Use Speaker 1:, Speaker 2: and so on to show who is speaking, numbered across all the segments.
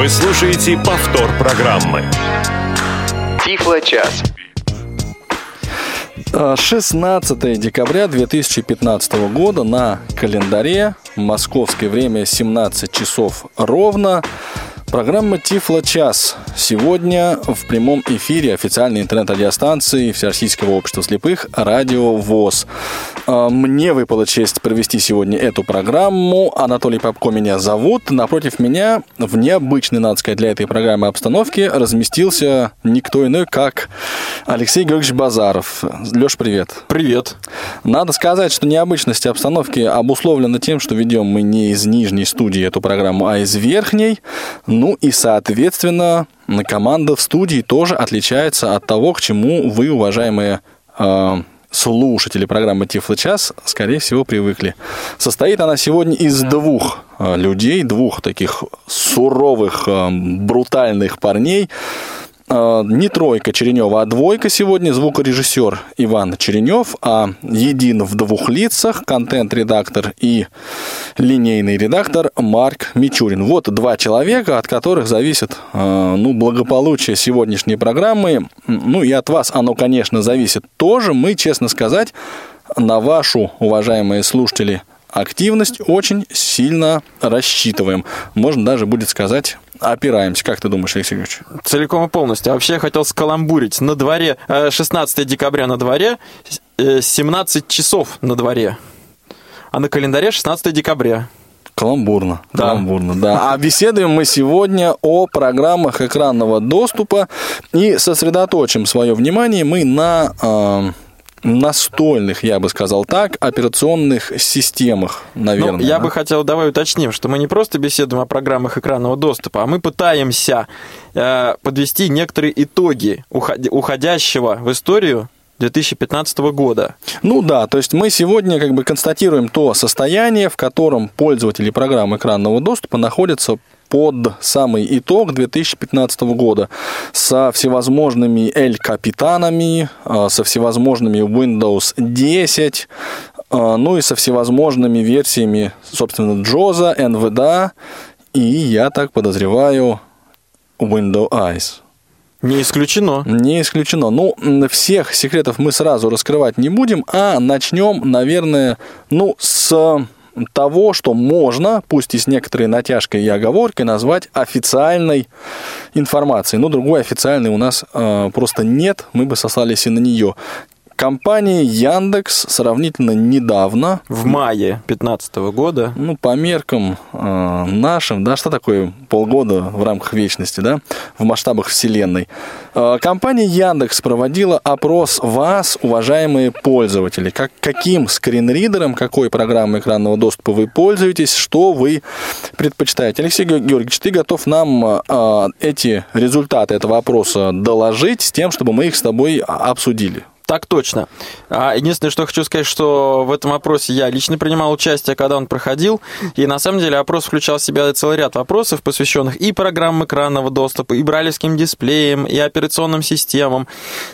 Speaker 1: Вы слушаете повтор программы.
Speaker 2: Тифло-час.
Speaker 3: 16 декабря 2015 года на календаре московское время 17 часов ровно. Программа Тифло час. Сегодня в прямом эфире официальной интернет-радиостанции Всероссийского общества слепых «Радио ВОЗ». А, мне выпала честь провести сегодня эту программу. Анатолий Попко меня зовут. Напротив меня в необычной, надо сказать, для этой программы обстановке разместился никто иной, как Алексей Георгиевич Базаров. Леш, привет.
Speaker 4: Привет.
Speaker 3: Надо сказать, что необычность обстановки обусловлена тем, что ведем мы не из нижней студии эту программу, а из верхней. Ну и, соответственно, команда в студии тоже отличается от того, к чему вы, уважаемые э, слушатели программы Тифло час, скорее всего, привыкли. Состоит она сегодня из двух э, людей, двух таких суровых, э, брутальных парней. Э, не тройка Черенева, а двойка сегодня звукорежиссер Иван Черенев, а един в двух лицах контент-редактор и линейный редактор Марк Мичурин. Вот два человека, от которых зависит э, ну, благополучие сегодняшней программы. Ну и от вас оно, конечно, зависит тоже. Мы, честно сказать, на вашу, уважаемые слушатели, активность очень сильно рассчитываем. Можно даже будет сказать опираемся. Как ты думаешь, Алексей Григорьевич?
Speaker 4: Целиком и полностью. А вообще я хотел скаламбурить. На дворе 16 э, декабря на дворе, 17 э, часов на дворе. А на календаре 16 декабря.
Speaker 3: Каламбурно. Да. Каламбурно, да. А беседуем мы сегодня о программах экранного доступа и сосредоточим свое внимание мы на э, настольных, я бы сказал так, операционных системах, наверное.
Speaker 4: Ну, я да? бы хотел, давай уточним, что мы не просто беседуем о программах экранного доступа, а мы пытаемся э, подвести некоторые итоги уходящего в историю 2015 года.
Speaker 3: Ну да, то есть мы сегодня как бы констатируем то состояние, в котором пользователи программ экранного доступа находятся под самый итог 2015 года со всевозможными L-капитанами, а, со всевозможными Windows 10, а, ну и со всевозможными версиями, собственно, Джоза, NVDA и, я так подозреваю, Windows Eyes.
Speaker 4: Не исключено.
Speaker 3: Не исключено. Ну, всех секретов мы сразу раскрывать не будем, а начнем, наверное, ну, с того, что можно, пусть и с некоторой натяжкой и оговоркой, назвать официальной информацией. Но другой официальной у нас э, просто нет, мы бы сослались и на нее. Компания Яндекс сравнительно недавно...
Speaker 4: В мае 2015 года.
Speaker 3: Ну, по меркам э, нашим, да, что такое полгода в рамках вечности, да, в масштабах Вселенной. Э, компания Яндекс проводила опрос вас, уважаемые пользователи. Как, каким скринридером, какой программой экранного доступа вы пользуетесь, что вы предпочитаете. Алексей Георгиевич, ты готов нам э, эти результаты этого опроса доложить с тем, чтобы мы их с тобой обсудили?
Speaker 4: Так точно. А единственное, что хочу сказать, что в этом опросе я лично принимал участие, когда он проходил, и на самом деле опрос включал в себя целый ряд вопросов, посвященных и программам экранного доступа, и бралевским дисплеям, и операционным системам.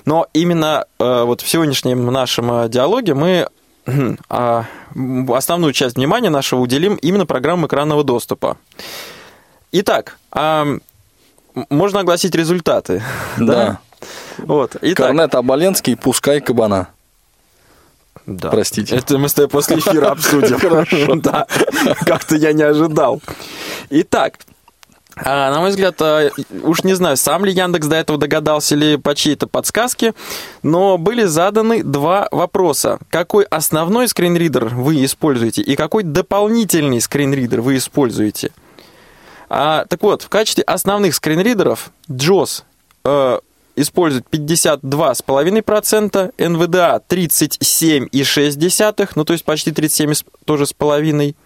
Speaker 4: Но именно э, вот в сегодняшнем нашем э, диалоге мы э, основную часть внимания нашего уделим именно программам экранного доступа. Итак, можно огласить результаты.
Speaker 3: Да. да?
Speaker 4: Вот.
Speaker 3: Итак. Корнет Абаленский, пускай кабана.
Speaker 4: Да.
Speaker 3: Простите.
Speaker 4: Это мы с тобой после эфира обсудим.
Speaker 3: Хорошо.
Speaker 4: Да. Как-то я не ожидал. Итак, а, на мой взгляд, а, уж не знаю, сам ли Яндекс до этого догадался или по чьей-то подсказке, но были заданы два вопроса. Какой основной скринридер вы используете и какой дополнительный скринридер вы используете? А, так вот, в качестве основных скринридеров JOS э, использует 52,5%, НВДА 37,6%, ну то есть почти 37 тоже с половиной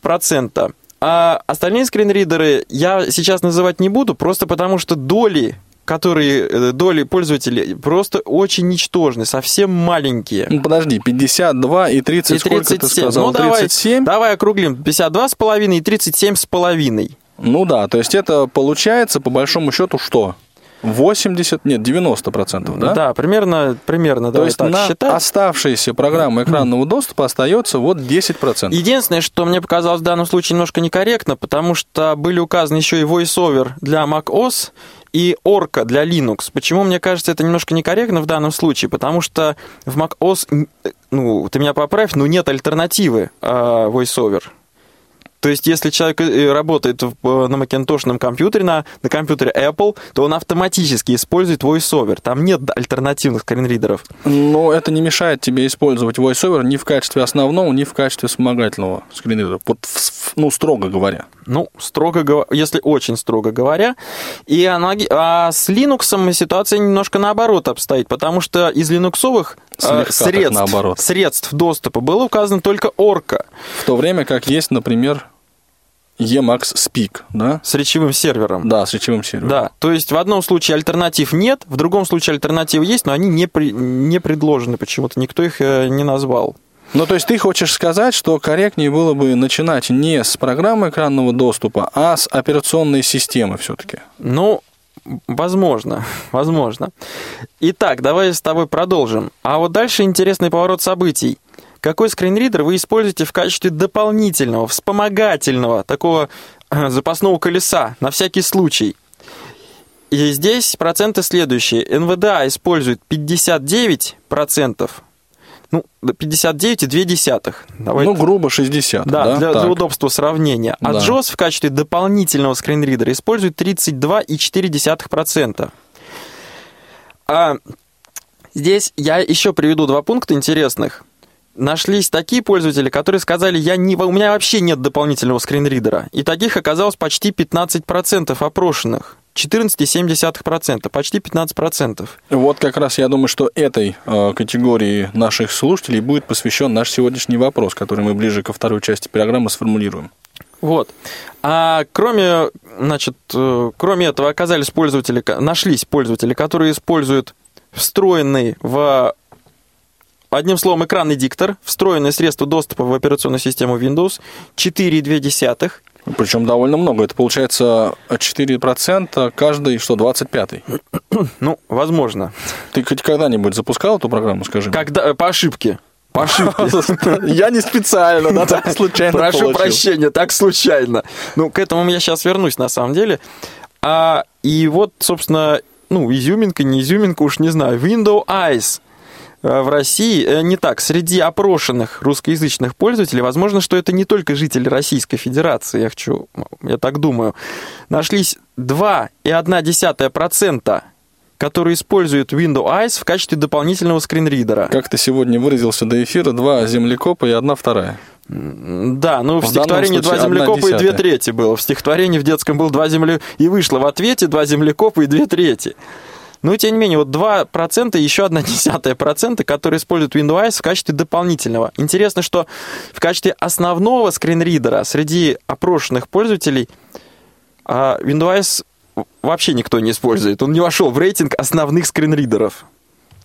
Speaker 4: процента. А остальные скринридеры я сейчас называть не буду, просто потому что доли которые э, доли пользователей просто очень ничтожны, совсем маленькие.
Speaker 3: Ну, подожди, 52 и 30, и 37. сколько ты сказал?
Speaker 4: Ну, давай, 37? Давай округлим, 52 с половиной и 37 с половиной.
Speaker 3: Ну да, то есть это получается по большому счету что? 80, нет, 90%, да?
Speaker 4: Да, примерно, примерно,
Speaker 3: То
Speaker 4: давай
Speaker 3: есть
Speaker 4: так
Speaker 3: на
Speaker 4: считать.
Speaker 3: оставшиеся программы экранного доступа остается вот 10%.
Speaker 4: Единственное, что мне показалось в данном случае немножко некорректно, потому что были указаны еще и VoiceOver для macOS и Orca для Linux. Почему, мне кажется, это немножко некорректно в данном случае? Потому что в macOS, э, ну, ты меня поправь, но нет альтернативы э, VoiceOver. То есть, если человек э, работает э, на макинтошном компьютере, на, на компьютере Apple, то он автоматически использует VoiceOver. Там нет альтернативных скринридеров.
Speaker 3: Но это не мешает тебе использовать VoiceOver ни в качестве основного, ни в качестве вспомогательного скринридера. Вот, ну, строго говоря.
Speaker 4: Ну, строго говоря, если очень строго говоря. И аналоги- а с Linux ситуация немножко наоборот обстоит, потому что из линуксовых
Speaker 3: Слегка так
Speaker 4: средств,
Speaker 3: наоборот.
Speaker 4: средств доступа было указано только Orca
Speaker 3: В то время как есть, например, Emacs Speak, да?
Speaker 4: с речевым сервером.
Speaker 3: Да, с речевым сервером.
Speaker 4: Да, то есть в одном случае альтернатив нет, в другом случае альтернативы есть, но они не, при- не предложены почему-то, никто их э, не назвал.
Speaker 3: Ну, то есть ты хочешь сказать, что корректнее было бы начинать не с программы экранного доступа, а с операционной системы все-таки.
Speaker 4: Ну, возможно, возможно. Итак, давай с тобой продолжим. А вот дальше интересный поворот событий. Какой скринридер вы используете в качестве дополнительного, вспомогательного, такого э, запасного колеса, на всякий случай? И здесь проценты следующие. НВДА использует 59%, ну, 59,2. Давай
Speaker 3: Ну, грубо 60.
Speaker 4: да,
Speaker 3: Да,
Speaker 4: для,
Speaker 3: так.
Speaker 4: для удобства сравнения. А
Speaker 3: Да.
Speaker 4: JOS в качестве дополнительного скринридера использует 32,4%. А здесь я еще приведу два пункта интересных. Нашлись такие пользователи, которые сказали, я не, у меня вообще нет дополнительного скринридера. И таких оказалось почти 15% опрошенных. 14,7%, почти 15%.
Speaker 3: Вот как раз я думаю, что этой э, категории наших слушателей будет посвящен наш сегодняшний вопрос, который мы ближе ко второй части программы сформулируем.
Speaker 4: Вот. А кроме, значит, э, кроме этого оказались пользователи, нашлись пользователи, которые используют встроенный в Одним словом, экранный диктор, встроенное средство доступа в операционную систему Windows 4,2.
Speaker 3: Причем довольно много. Это получается 4% каждый, что, 25-й.
Speaker 4: Ну, возможно.
Speaker 3: Ты хоть когда-нибудь запускал эту программу, скажи?
Speaker 4: Когда, по ошибке. По ошибке.
Speaker 3: Я не специально, да, так случайно
Speaker 4: Прошу
Speaker 3: получил.
Speaker 4: прощения, так случайно. Ну, к этому я сейчас вернусь, на самом деле. А, и вот, собственно, ну, изюминка, не изюминка, уж не знаю. Window Eyes э, в России э, не так. Среди опрошенных русскоязычных пользователей, возможно, что это не только жители Российской Федерации, я хочу, я так думаю, нашлись 2,1%, которые используют Window Eyes в качестве дополнительного скринридера.
Speaker 3: Как ты сегодня выразился до эфира, два землекопа и одна вторая.
Speaker 4: Да, ну в,
Speaker 3: В
Speaker 4: стихотворении два землекопа и две трети было. В стихотворении в детском был два земля... И вышло в ответе два землекопа и две трети. Но, тем не менее, вот 2% и еще одна десятая процента, которые используют Windows в качестве дополнительного. Интересно, что в качестве основного скринридера среди опрошенных пользователей а, Windows вообще никто не использует. Он не вошел в рейтинг основных скринридеров.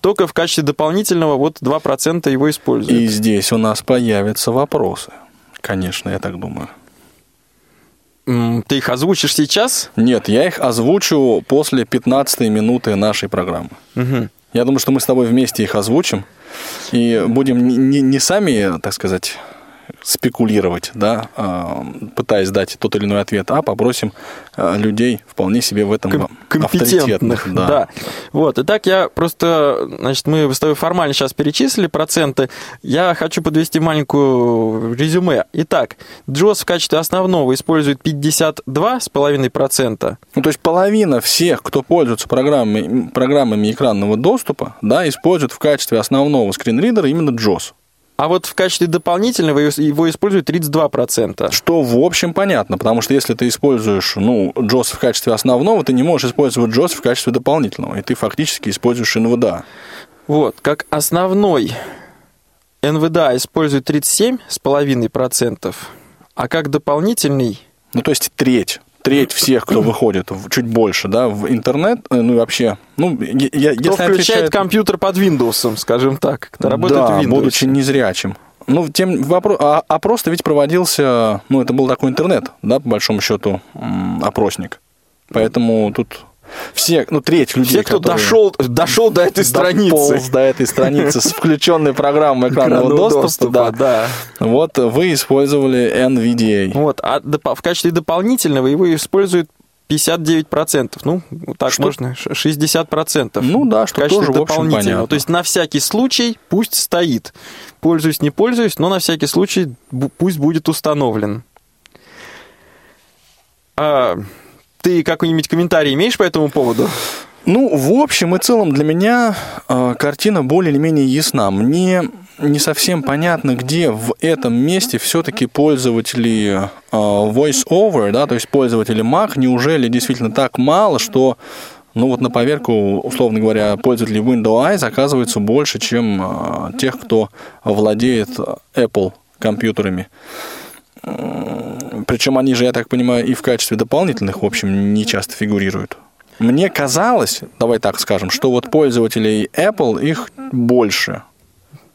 Speaker 4: Только в качестве дополнительного вот 2% его используют.
Speaker 3: И здесь у нас появятся вопросы. Конечно, я так думаю.
Speaker 4: Ты их озвучишь сейчас?
Speaker 3: Нет, я их озвучу после 15 минуты нашей программы.
Speaker 4: Мгм.
Speaker 3: Я думаю, что мы с тобой вместе их озвучим и будем не, не- не сами, так сказать, спекулировать, да, а, пытаясь дать тот или иной ответ, а попросим а, людей вполне себе в этом
Speaker 4: Ком- компетентных, да. Вот, итак, я просто, значит, мы с тобой формально сейчас перечислили проценты. Я хочу подвести маленькую резюме. Итак, JOS в качестве основного использует 52,5%.
Speaker 3: Ну, то есть половина всех, кто пользуется программами, программами экранного доступа, да, используют в качестве основного скринридера именно JOS.
Speaker 4: А вот в качестве дополнительного его- используют 32%.
Speaker 3: Что, в общем, понятно, потому что если ты используешь, ну, JOS в качестве основного, ты не можешь использовать JOS в качестве дополнительного, и ты фактически используешь NVDA.
Speaker 4: Вот, как основной NVDA использует 37,5%, а как дополнительный
Speaker 3: Ну, то есть треть. Треть всех, кто выходит чуть больше, да, в интернет, э, ну и вообще, ну, я,
Speaker 4: Кто
Speaker 3: если
Speaker 4: включает
Speaker 3: отвечает-
Speaker 4: компьютер под Windows, скажем так, кто работает
Speaker 3: да,
Speaker 4: в Windows.
Speaker 3: будучи незрячим. Ну, тем вопрос, а, опрос-то ведь проводился, ну, это был такой интернет, да, по большому счету, опросник. Поэтому тут все, ну, треть людей,
Speaker 4: Все, кто
Speaker 3: которые
Speaker 4: дошел, дошел до этой страницы.
Speaker 3: дополз до этой страницы с включенной программой экранного доступа, да.
Speaker 4: да.
Speaker 3: Вот вы использовали NVDA.
Speaker 4: Вот, а в качестве дополнительного его используют 59%. Ну, так
Speaker 3: Что?
Speaker 4: можно, ш- 60%.
Speaker 3: Ну да, что тоже, в общем.
Speaker 4: То есть на всякий случай пусть стоит. Пользуюсь, не пользуюсь, но на всякий случай пусть будет установлен. А, ты какой-нибудь комментарий имеешь по этому поводу?
Speaker 3: Ну, в общем и целом для меня э, картина более или менее ясна. Мне не совсем понятно, где в этом месте все-таки пользователи э, voice-over, да, то есть пользователи Mac, неужели действительно так мало, что ну вот на поверку, условно говоря, пользователей Windows Eyes оказывается больше, чем э, тех, кто владеет Apple компьютерами. Причем они же, я так понимаю, и в качестве дополнительных, в общем, не часто фигурируют. Мне казалось, давай так скажем, что вот пользователей Apple их больше.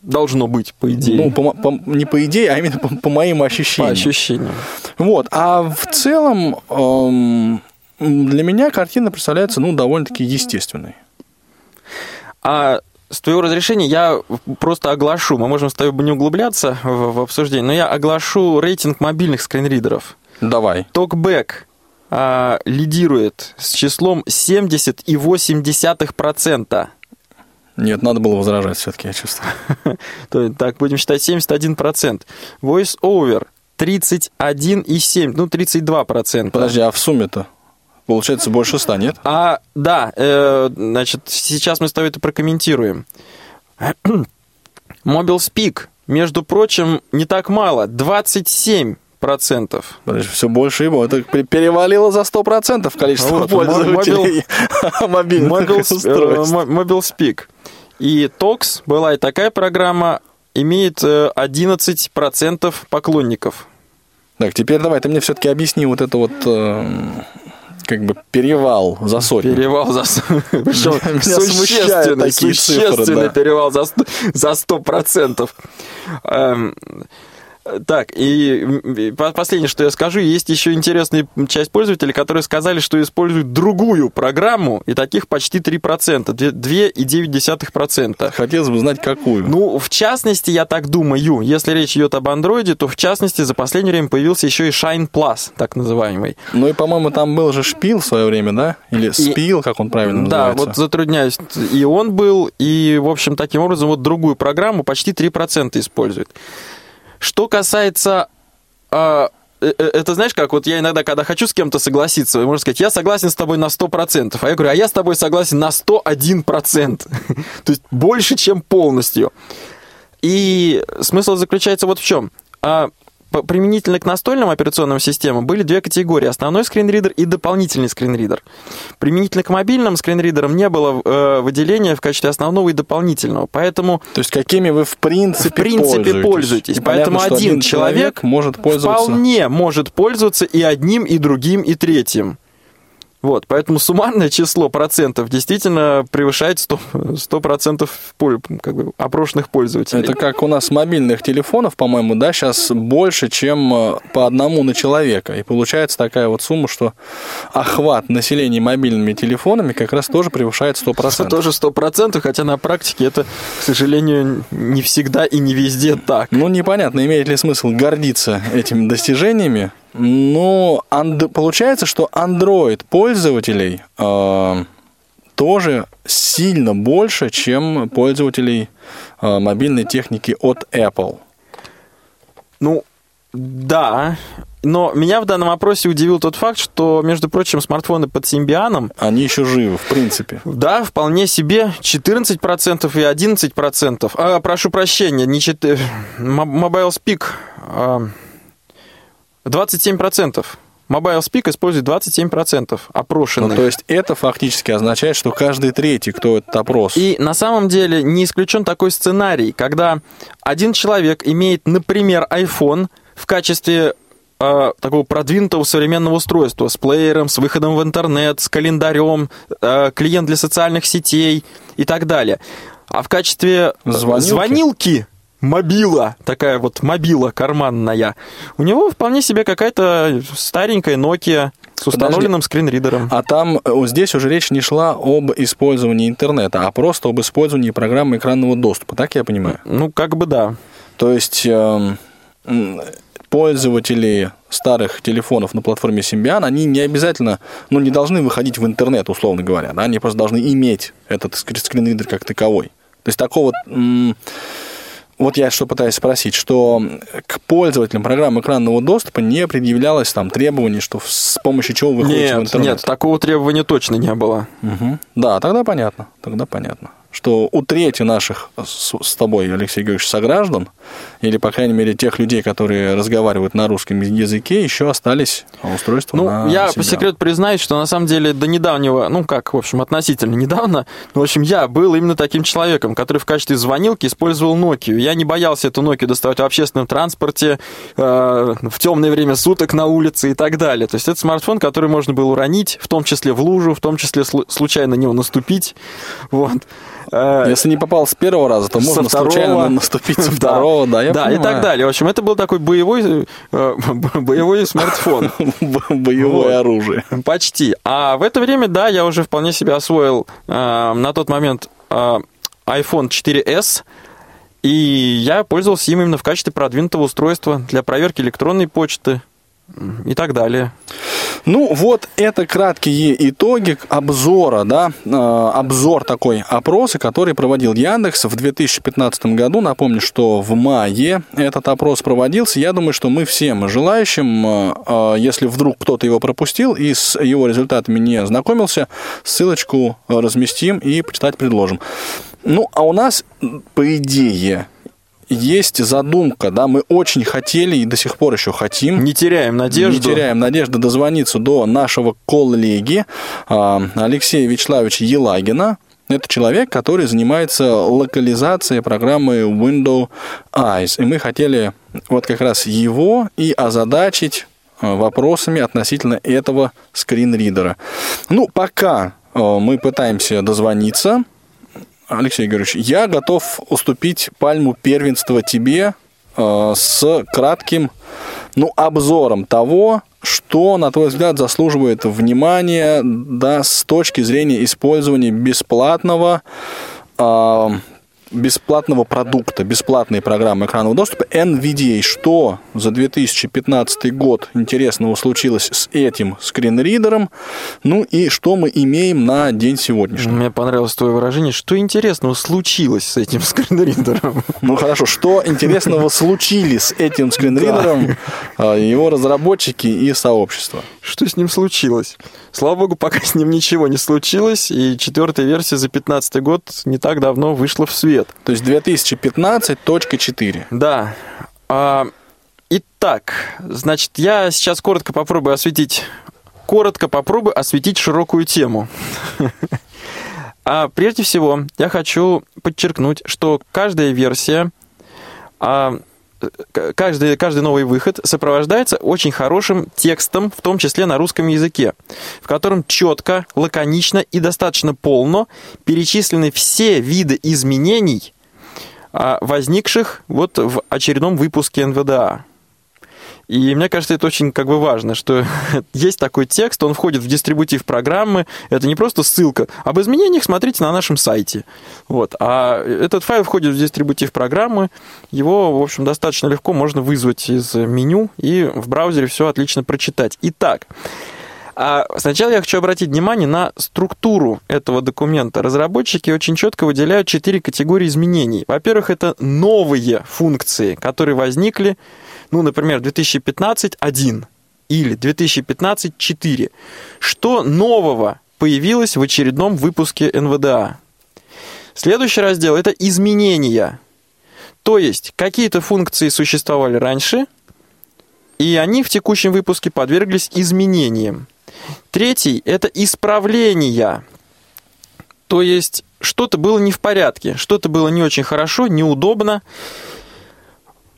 Speaker 4: Должно быть, по идее.
Speaker 3: Ну, по, по- не по идее, а именно по, по моим
Speaker 4: по
Speaker 3: ощущениям.
Speaker 4: ощущениям.
Speaker 3: Вот. А в целом эм, для меня картина представляется, ну, довольно-таки естественной.
Speaker 4: А с твоего разрешения я просто оглашу, мы можем с тобой не углубляться в, в обсуждение, но я оглашу рейтинг мобильных скринридеров.
Speaker 3: Давай.
Speaker 4: Токбэк а, лидирует с числом 70,8%.
Speaker 3: Нет, надо было возражать все-таки, я чувствую.
Speaker 4: Так, будем считать 71%. VoiceOver 31,7%, ну 32%.
Speaker 3: Подожди, а в сумме-то? Получается больше ста, нет?
Speaker 4: А, да, э, значит, сейчас мы с тобой это прокомментируем. Mobile Speak, между прочим, не так мало, 27%.
Speaker 3: Подожди, все больше его. Это пе- перевалило за 100% количество
Speaker 4: Вот,
Speaker 3: пользователей мобильных
Speaker 4: Mobile, э,
Speaker 3: устройств.
Speaker 4: Mo- Mobile Speak. И TOX, была и такая программа, имеет э, 11% поклонников.
Speaker 3: Так, теперь давай, ты мне все-таки объясни вот это вот э, как бы перевал за сотню.
Speaker 4: Перевал за... Причем существенный,
Speaker 3: цифры,
Speaker 4: существенный
Speaker 3: да.
Speaker 4: перевал за сто- за 100%. Эм, Так, и и последнее, что я скажу, есть еще интересная часть пользователей, которые сказали, что используют другую программу, и таких почти 3%, две- 2,9%.
Speaker 3: Хотелось бы знать, какую.
Speaker 4: Ну, в частности, я так думаю, если речь идет об андроиде, то в частности за последнее время появился еще и Shine Plus, так называемый.
Speaker 3: Ну и, по-моему, там был же шпил в свое время, да? Или спил, как он правильно
Speaker 4: Да,
Speaker 3: называется.
Speaker 4: вот затрудняюсь. И он был, и, в общем, таким образом, вот другую программу почти 3% использует. Что касается... а, э, э, это знаешь как, вот я иногда, когда хочу с кем-то согласиться, можно сказать, я согласен с тобой на 100%, а я говорю, а я с тобой согласен на 101%. То есть больше, чем полностью. И смысл заключается вот в чем. А, применительно к настольным операционным системам были две категории. Основной скринридер и дополнительный скринридер. Применительно к мобильным скринридерам не было э, выделения в качестве основного и дополнительного. Поэтому
Speaker 3: То есть какими вы в принципе,
Speaker 4: в принципе пользуетесь.
Speaker 3: И понятно,
Speaker 4: Поэтому
Speaker 3: что
Speaker 4: один человек
Speaker 3: может пользоваться.
Speaker 4: вполне может пользоваться и одним, и другим, и третьим. Вот, поэтому суммарное число процентов действительно превышает 100%, 100% поль- как бы, опрошенных пользователей.
Speaker 3: Это как у нас мобильных телефонов, по-моему, да, сейчас больше, чем э, по одному на человека. И получается такая вот сумма, что охват населения мобильными телефонами как раз тоже превышает 100%.
Speaker 4: Это тоже 100%, хотя на практике это, к сожалению, не всегда и не везде так.
Speaker 3: Ну, непонятно, имеет ли смысл гордиться этими достижениями. Но анд- получается, что Android пользователей э, тоже сильно больше, чем пользователей э, мобильной техники от Apple.
Speaker 4: Ну, да. Но меня в данном вопросе удивил тот факт, что, между прочим, смартфоны под Симбианом,
Speaker 3: Они еще живы, в принципе.
Speaker 4: да, вполне себе 14% и 11%. А, прошу прощения, не 4... Mobile Speak а, 27%. Mobile Speak использует 27%
Speaker 3: Ну,
Speaker 4: опрошенных.
Speaker 3: то есть это фактически означает, что каждый третий, кто этот опрос...
Speaker 4: И на самом деле не исключен такой сценарий, когда один человек имеет, например, iPhone в качестве э, такого продвинутого современного устройства с плеером, с выходом в интернет, с календарем, э, клиент для социальных сетей и так далее. А в качестве э,
Speaker 3: Звонилки?
Speaker 4: звонилки мобила, такая вот мобила карманная, у него вполне себе какая-то старенькая Nokia С установленным скринридером.
Speaker 3: А там э, здесь уже речь не шла об использовании интернета, а просто об использовании программы экранного доступа, так я понимаю?
Speaker 4: Ну, как бы да.
Speaker 3: То есть эм, пользователи старых телефонов на платформе Symbian, они не обязательно, ну, не должны выходить в интернет, условно говоря, да, они просто должны иметь этот скр- скринридер как таковой. То есть такого... м, вот я что пытаюсь спросить, что к пользователям программы экранного доступа не предъявлялось там требований, что в- с помощью чего вы выходите в
Speaker 4: Нет,
Speaker 3: интернет.
Speaker 4: нет, такого требования точно не было.
Speaker 3: Мгм. Да, тогда понятно, тогда понятно. Что у трети наших с, с тобой, Алексей Георгиевич, сограждан, или, по крайней мере, тех людей, которые разговаривают на русском языке, еще остались устройства
Speaker 4: Ну,
Speaker 3: на
Speaker 4: я
Speaker 3: Symbian.
Speaker 4: по секрету признаюсь, что на самом деле до недавнего, ну как, в общем, относительно недавно, ну, в общем, я был именно таким человеком, который в качестве звонилки использовал Nokia. Я не боялся эту Nokia доставать в общественном транспорте, э, в темное время суток на улице и так далее. То есть это смартфон, который можно было уронить, в том числе в лужу, в том числе слу- случайно на него наступить. Вот. Э,
Speaker 3: Если не попал с первого раза, то можно случайно
Speaker 4: второго.
Speaker 3: наступить со второго, да, я
Speaker 4: да, и так далее. В общем, это был такой боевой, э, боевой смартфон.
Speaker 3: Боевое
Speaker 4: Вот.
Speaker 3: оружие.
Speaker 4: Почти. А в это время, да, я уже вполне себе освоил э, на тот момент э, iPhone 4s, и я пользовался им именно в качестве продвинутого устройства для проверки электронной почты и так далее.
Speaker 3: Ну, вот это краткие итоги обзора, да, э, обзор такой опроса, который проводил Яндекс в 2015 году. Напомню, что в мае этот опрос проводился. Я думаю, что мы всем желающим, э, э, если вдруг кто-то его пропустил и с его результатами не ознакомился, ссылочку разместим и почитать предложим. Ну, а у нас, по идее, есть задумка, да, мы очень хотели и до сих пор еще хотим
Speaker 4: Не теряем надежду.
Speaker 3: не теряем надежды дозвониться до нашего коллеги а, Алексея Вячеславовича Елагина. Это человек, который занимается локализацией программы Windows Eyes. И мы хотели вот как раз его и озадачить а, вопросами относительно этого скринридера. Ну, пока а, мы пытаемся дозвониться, Алексей Георгиевич, я готов уступить пальму первенства тебе э, с кратким ну, обзором того, что, на твой взгляд, заслуживает внимания да, с точки зрения использования бесплатного э, бесплатного продукта, бесплатной программы экранного доступа NVDA. Что за 2015 год интересного случилось с этим скринридером? Ну и что мы имеем на день сегодняшний?
Speaker 4: Мне понравилось твое выражение. Что интересного случилось с этим скринридером?
Speaker 3: Ну хорошо, что интересного случили с этим скринридером а, его разработчики и сообщество?
Speaker 4: Что с ним случилось? Слава богу, пока с ним ничего не случилось, и четвертая версия за 2015 год не так давно вышла в свет.
Speaker 3: То есть 2015.4.
Speaker 4: Да. А, итак, значит, я сейчас коротко попробую осветить, коротко попробую осветить широкую тему. А прежде всего, я хочу подчеркнуть, что каждая версия, а, каждый, каждый новый выход сопровождается очень хорошим текстом, в том числе на русском языке, в котором четко, лаконично и достаточно полно перечислены все виды изменений, а, возникших вот в очередном выпуске НВДА. И мне кажется, это очень как бы важно, что есть такой текст, он входит в дистрибутив программы, это не просто ссылка. Об изменениях смотрите на нашем сайте. Вот. А этот файл входит в дистрибутив программы, его, в общем, достаточно легко можно вызвать из меню и в браузере все отлично прочитать. Итак, а сначала я хочу обратить внимание на структуру этого документа. Разработчики очень четко выделяют четыре категории изменений. Во-первых, это новые функции, которые возникли, ну, например, 2015.1 или 2015.4. Что нового появилось в очередном выпуске НВДА? Следующий раздел – это изменения. То есть, какие-то функции существовали раньше, и они в текущем выпуске подверглись изменениям. Третий – это исправления. То есть что-то было не в порядке, что-то было не очень хорошо, неудобно,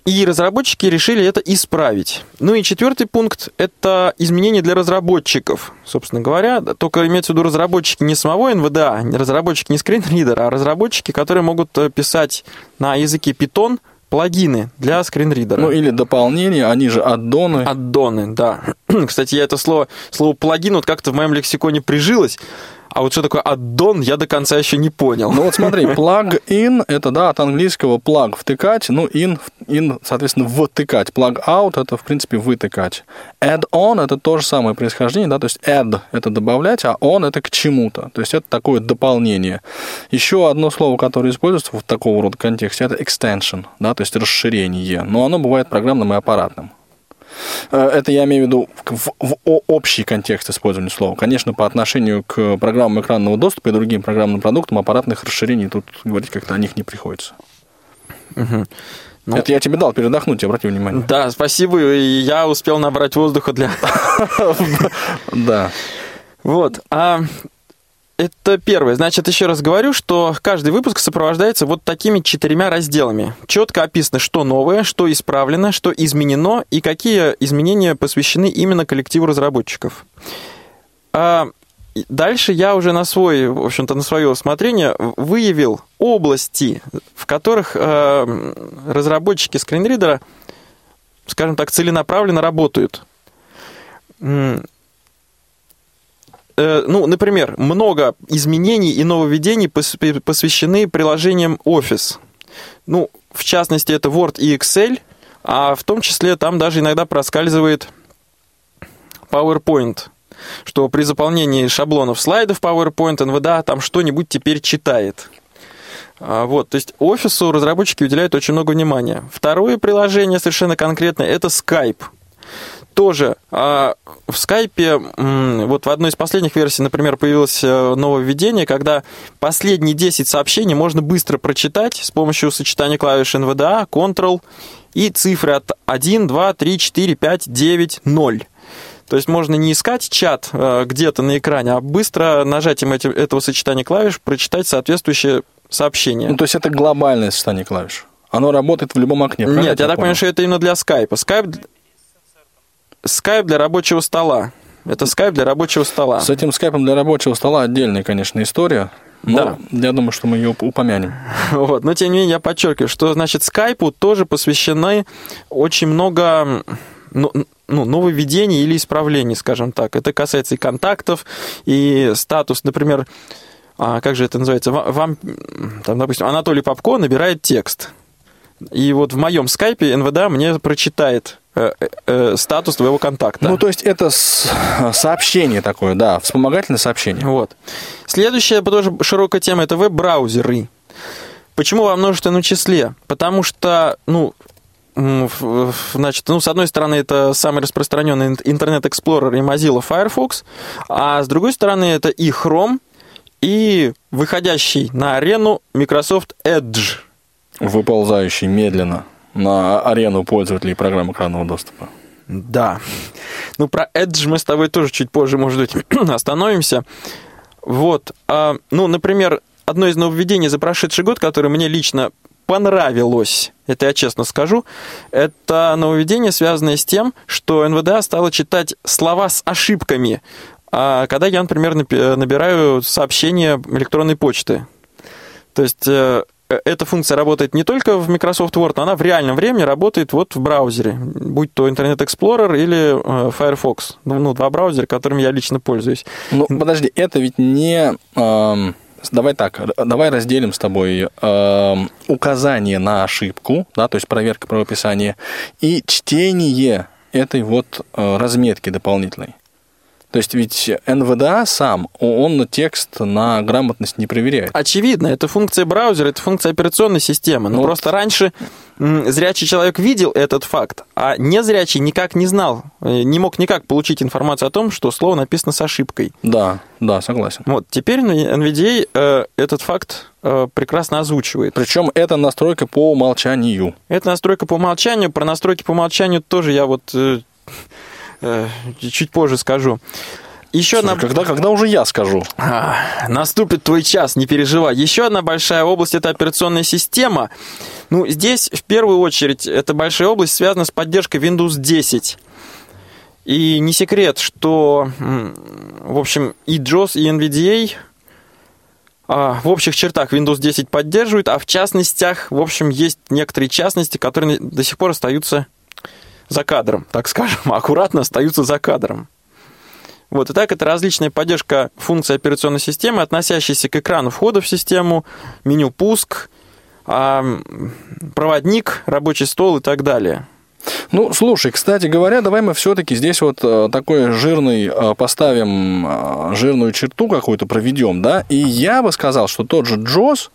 Speaker 4: и разработчики решили это исправить. Ну и четвертый пункт – это изменения для разработчиков, собственно говоря. Только имеется в виду разработчики не самого НВДА, разработчики не скринридера, а разработчики, которые могут э, писать на языке Python плагины для скринридера.
Speaker 3: Ну или дополнения, они же аддоны.
Speaker 4: Аддоны, да. Кстати, я это слово, слово плагин вот как-то в моем лексиконе прижилось. А вот что такое аддон, я до конца еще не понял.
Speaker 3: Ну вот смотри, plug-in, это, да, от английского plug – втыкать, ну, in, in соответственно, втыкать. Plug-out – это, в принципе, вытыкать. Add-on – это то же самое происхождение, да, то есть add – это добавлять, а on – это к чему-то. То есть это такое дополнение. Еще одно слово, которое используется в такого рода контексте – это extension, да, то есть расширение. Но оно бывает программным и аппаратным. Э, это я имею в виду в, в общий контекст использования слова. Конечно, по отношению к программам экранного доступа и другим программным продуктам аппаратных расширений тут говорить как-то о них не приходится.
Speaker 4: Угу.
Speaker 3: Ну, это я тебе дал передохнуть, обрати внимание.
Speaker 4: Да, спасибо. Я успел набрать воздуха для...
Speaker 3: Да.
Speaker 4: Вот. А это первое. Значит, еще раз говорю, что каждый выпуск сопровождается вот такими четырьмя разделами. Четко описано, что новое, что исправлено, что изменено и какие изменения посвящены именно коллективу разработчиков. А дальше я уже на свой, в общем-то, на свое усмотрение выявил области, в которых э, разработчики скринридера, скажем так, целенаправленно работают ну, например, много изменений и нововведений посвящены приложениям Office. Ну, в частности, это Word и Excel, а в том числе там даже иногда проскальзывает PowerPoint, что при заполнении шаблонов слайдов PowerPoint NVDA там что-нибудь теперь читает. А, вот, то есть офису разработчики уделяют очень много внимания. Второе приложение совершенно конкретное – это Skype – тоже а, в скайпе, вот в одной из последних версий, например, появилось э, нововведение, когда последние 10 сообщений можно быстро прочитать с помощью сочетания клавиш NVDA, Ctrl и цифры от 1, 2, 3, 4, 5, 9, 0. То есть можно не искать чат э, где-то на экране, а быстро нажатием этого сочетания клавиш прочитать соответствующее сообщение.
Speaker 3: Ну, то есть это глобальное сочетание клавиш. Оно работает в любом окне.
Speaker 4: Нет, я, я так понимаю, что это именно для скайпа. Скайп скайп для рабочего стола. Это скайп для рабочего стола.
Speaker 3: С этим скайпом для рабочего стола отдельная, конечно, история. Но да. я думаю, что мы ее упомянем.
Speaker 4: Вот. Но тем не менее я подчеркиваю, что значит скайпу тоже посвящены очень много ну, ну, нововведений или исправлений, скажем так. Это касается и контактов, и статус, например, а как же это называется? Вам, там, допустим, Анатолий Попко набирает текст. И вот в моем скайпе НВД мне прочитает Э, э, статус твоего контакта.
Speaker 3: Ну, то есть это сообщение такое, да, вспомогательное сообщение.
Speaker 4: Вот. Следующая тоже широкая тема – это веб-браузеры. Почему во множественном числе? Потому что, ну, значит, ну, с одной стороны, это самый распространенный интернет Explorer и Mozilla Firefox, а с другой стороны, это и Chrome, и выходящий на арену Microsoft Edge.
Speaker 3: Выползающий медленно на арену пользователей программ экранного доступа.
Speaker 4: Да. Ну, про Edge мы с тобой тоже чуть позже, может быть, остановимся. Вот. А, ну, например, одно из нововведений за прошедший год, которое мне лично понравилось, это я честно скажу, это нововведение, связанное с тем, что НВДА стало читать слова с ошибками, а когда я, например, набираю сообщение электронной почты. То есть Э, эта функция работает не только в Microsoft Word, она в реальном времени работает вот в браузере, будь то Internet Explorer или э, Firefox. Ну, ну, два браузера, которыми я лично пользуюсь.
Speaker 3: Ну, подожди, это ведь не... Э, давай так, давай разделим с тобой э, указание на ошибку, да, то есть проверка правописания, и чтение этой вот э, разметки дополнительной. То есть ведь НВДА сам, он текст на грамотность не проверяет.
Speaker 4: Очевидно, это функция браузера, это функция операционной системы. Но ну, просто раньше зрячий человек видел этот факт, а незрячий никак не знал, э, не мог никак получить информацию о том, что слово написано с ошибкой.
Speaker 3: Да, да, согласен.
Speaker 4: Вот, теперь NVDA э, этот факт э, прекрасно озвучивает.
Speaker 3: Причем это настройка по умолчанию.
Speaker 4: Это настройка по умолчанию. Про настройки по умолчанию тоже я вот Э, чуть позже скажу.
Speaker 3: Еще Слушай, одна... когда, когда уже я скажу?
Speaker 4: А, наступит твой час, не переживай. Еще одна большая область – это операционная система. Ну, здесь, в первую очередь, эта большая область связана с поддержкой Windows 10. И не секрет, что, в общем, и JOS, и NVDA а, в общих чертах Windows 10 поддерживает, а в частностях, в общем, есть некоторые частности, которые до сих пор остаются за кадром, так скажем, аккуратно остаются за кадром. Вот, и так это различная поддержка функций операционной системы, относящейся к экрану входа в систему, меню пуск, а, проводник, рабочий стол и так далее.
Speaker 3: Ну, слушай, кстати говоря, давай мы все-таки здесь вот э, такой жирный э, поставим э, жирную черту какую-то проведем, да, и я бы сказал, что тот же Джос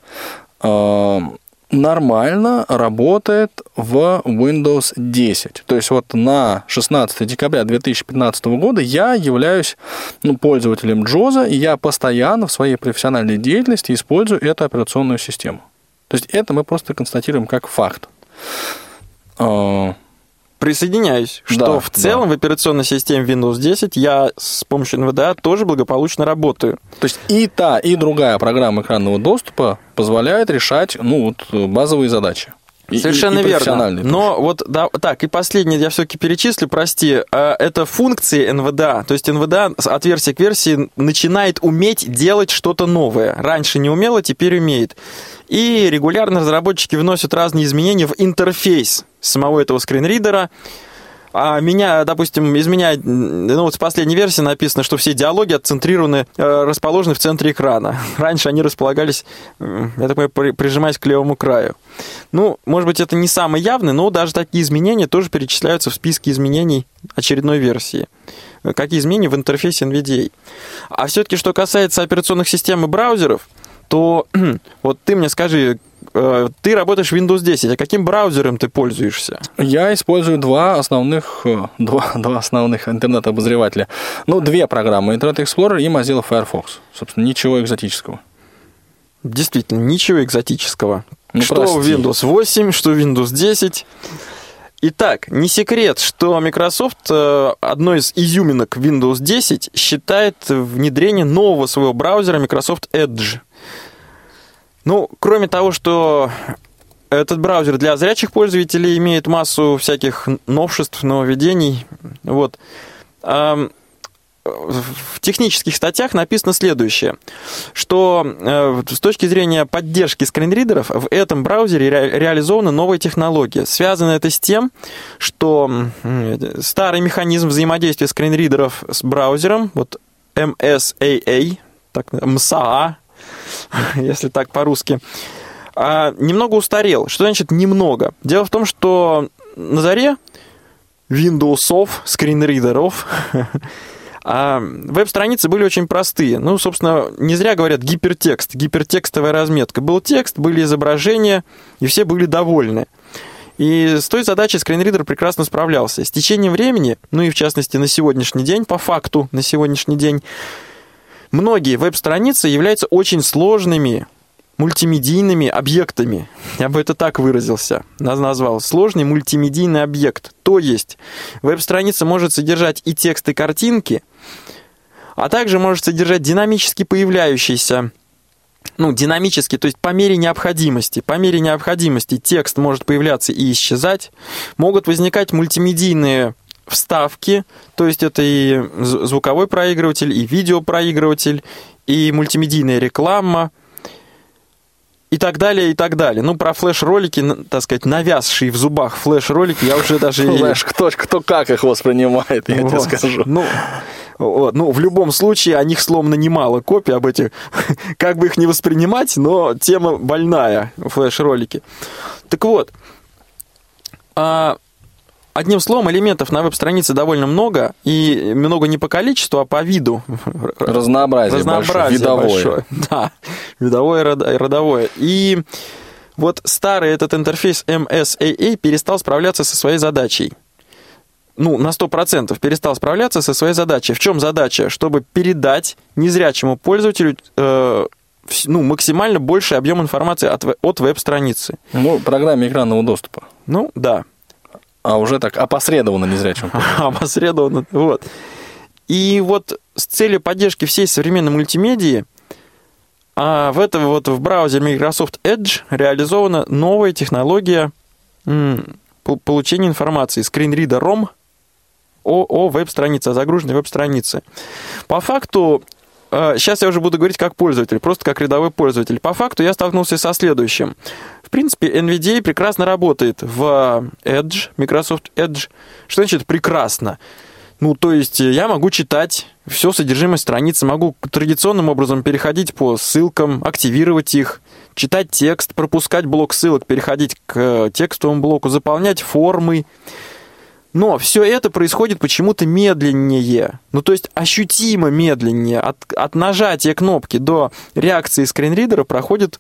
Speaker 3: нормально работает в Windows 10. То есть вот на 16 декабря 2015 года я являюсь ну, пользователем Джоза, и я постоянно в своей профессиональной деятельности использую эту операционную систему. То есть это мы просто констатируем как факт.
Speaker 4: Присоединяюсь, что да, в целом да. в операционной системе Windows 10 я с помощью NVDA тоже благополучно работаю.
Speaker 3: То есть и та, и другая программа экранного доступа позволяет решать ну, вот, базовые задачи.
Speaker 4: Совершенно и, и верно. Но вот да, так, и последнее я все-таки перечислю, прости, а, это функции NVDA. То есть NVDA от версии к версии начинает уметь делать что-то новое. Раньше не умела, теперь умеет. И регулярно разработчики вносят разные изменения в интерфейс самого этого скринридера. А меня, допустим, из меня, ну вот в последней версии написано, что все диалоги отцентрированы, э, расположены в центре экрана. Раньше они располагались, я так понимаю, прижимаясь к левому краю. Ну, может быть, это не самый явный, но даже такие изменения тоже перечисляются в списке изменений очередной версии. Какие изменения в интерфейсе NVDA. А все-таки, что касается операционных систем и браузеров, то вот ты мне скажи, Э, ты работаешь Windows 10, а каким браузером ты пользуешься?
Speaker 3: Я использую два основных, э, два, два основных интернет-обозревателя. Ну, две программы, Internet Explorer и Mozilla Firefox. Собственно, ничего экзотического.
Speaker 4: Действительно, ничего экзотического. Ну, что прости. Windows 8, что Windows 10. Итак, не секрет, что Microsoft э, одной из изюминок Windows 10 считает внедрение нового своего браузера Microsoft Edge. Ну, кроме того, что этот браузер для зрячих пользователей имеет массу всяких новшеств, нововведений. Вот. В технических статьях написано следующее, что э, с точки зрения поддержки скринридеров в этом браузере реализована новая технология. Связано это с тем, что старый механизм взаимодействия скринридеров с браузером, вот MSAA, так, MSAA, если так по-русски, а, немного устарел. Что значит немного? Дело в том, что на заре Windows, скринридеров, а веб-страницы были очень простые. Ну, собственно, не зря говорят гипертекст, гипертекстовая разметка. Был текст, были изображения, и все были довольны. И с той задачей скринридер прекрасно справлялся. С течением времени, ну и в частности на сегодняшний день, по факту на сегодняшний день, многие веб-страницы являются очень сложными мультимедийными объектами. Я бы это так выразился, назвал. Сложный мультимедийный объект. То есть веб-страница может содержать и текст, и картинки, а также может содержать динамически появляющиеся ну, динамически, то есть по мере необходимости. По мере необходимости текст может появляться и исчезать. Могут возникать мультимедийные вставки, то есть это и звуковой проигрыватель, и видеопроигрыватель, и мультимедийная реклама, и так далее, и так далее. Ну, про флеш-ролики, так сказать, навязшие в зубах флеш-ролики, я уже даже...
Speaker 3: Знаешь, кто, кто как их воспринимает, я вот. тебе скажу.
Speaker 4: Ну, вот. Ну, в любом случае, о них сломано немало копий об этих. как бы их не воспринимать, но тема больная, флеш-ролики. Так вот, а Одним словом, элементов на веб-странице довольно много, и много не по количеству, а по виду.
Speaker 3: Разнообразие, Разнообразие видовое. Большое.
Speaker 4: Да, видовое и родовое. И вот старый этот интерфейс MSAA перестал справляться со своей задачей. Ну, на 100% перестал справляться со своей задачей. В чем задача? Чтобы передать незрячему пользователю э, ну, максимально больший объем информации от, от веб-страницы.
Speaker 3: Ну, программе экранного доступа.
Speaker 4: Ну, да.
Speaker 3: А уже так опосредованно незрячим.
Speaker 4: опосредованно, вот. И вот с целью поддержки всей современной мультимедии а в этом вот в браузере Microsoft Edge реализована новая технология получения информации скринридером о, о веб-странице, о загруженной веб-странице. По факту сейчас я уже буду говорить как пользователь, просто как рядовой пользователь. По факту я столкнулся со следующим. В принципе, NVDA прекрасно работает в Edge, Microsoft Edge. Что значит прекрасно? Ну, то есть я могу читать все содержимое страницы, могу традиционным образом переходить по ссылкам, активировать их, читать текст, пропускать блок ссылок, переходить к текстовому блоку, заполнять формы. Но все это происходит почему-то медленнее. Ну, то есть ощутимо медленнее. От, от нажатия кнопки до реакции скринридера проходит,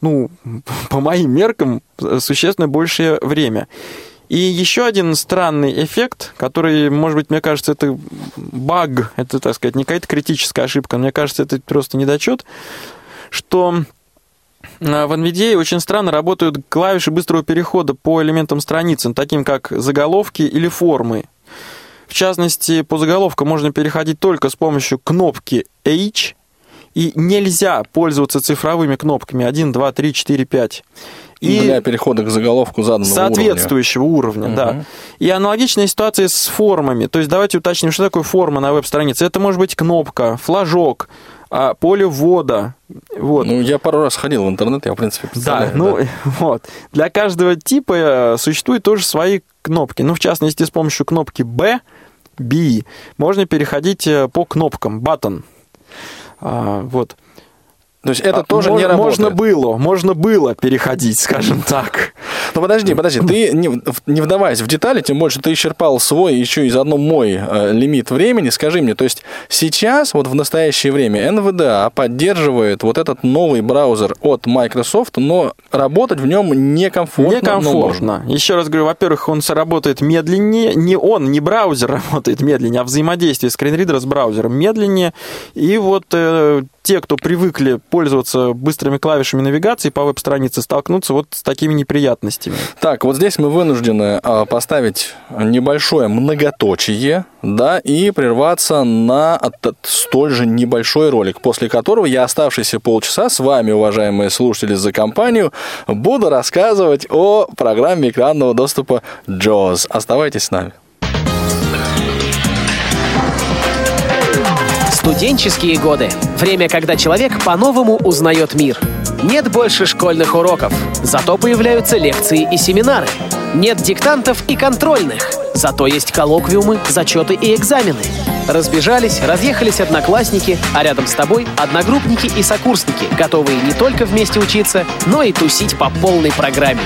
Speaker 4: ну, по моим меркам, существенно большее время. И еще один странный эффект, который, может быть, мне кажется, это баг, это, так сказать, не какая-то критическая ошибка, мне кажется, это просто недочет, что в NVDA очень странно работают клавиши быстрого перехода по элементам страницы, таким как заголовки или формы. В частности, по заголовкам можно переходить только с помощью кнопки H, и нельзя пользоваться цифровыми кнопками 1, 2, 3, 4, 5.
Speaker 3: И для перехода к заголовку заданного
Speaker 4: соответствующего уровня, уровня угу. да. И аналогичная ситуация с формами. То есть давайте уточним, что такое форма на веб-странице. Это может быть кнопка, флажок, а, поле ввода. Вот.
Speaker 3: Ну, я пару раз ходил в интернет, я, в принципе.
Speaker 4: Да, ну, да. вот. Для каждого типа э, существуют тоже свои кнопки. Ну, в частности, с помощью кнопки B, B, можно переходить э, по кнопкам, button. А, вот.
Speaker 3: То есть это а, тоже можно, не работает.
Speaker 4: Можно было, можно было переходить, скажем так.
Speaker 3: Ну подожди, подожди, ты не, не вдаваясь в детали, тем больше ты исчерпал свой еще и заодно мой э, лимит времени. Скажи мне, то есть сейчас, вот в настоящее время, NVDA поддерживает вот этот новый браузер от Microsoft, но работать в нем некомфортно.
Speaker 4: Некомфортно. Еще раз говорю, во-первых, он работает медленнее, не он, не браузер работает медленнее, а взаимодействие скринридера с браузером медленнее. И вот э, те, кто привыкли пользоваться быстрыми клавишами навигации по веб-странице, столкнутся вот с такими неприятностями.
Speaker 3: Так, вот здесь мы вынуждены а, поставить небольшое многоточие, да, и прерваться на столь же небольшой ролик, после которого я оставшиеся полчаса с вами, уважаемые слушатели, за компанию, буду рассказывать о программе экранного доступа JAWS. Оставайтесь с нами.
Speaker 2: Студенческие годы. Время, когда человек по-новому узнает мир. Нет больше школьных уроков, зато появляются лекции и семинары. Нет диктантов и контрольных, зато есть коллоквиумы, зачеты и экзамены. Разбежались, разъехались одноклассники, а рядом с тобой одногруппники и сокурсники, готовые не только вместе учиться, но и тусить по полной программе.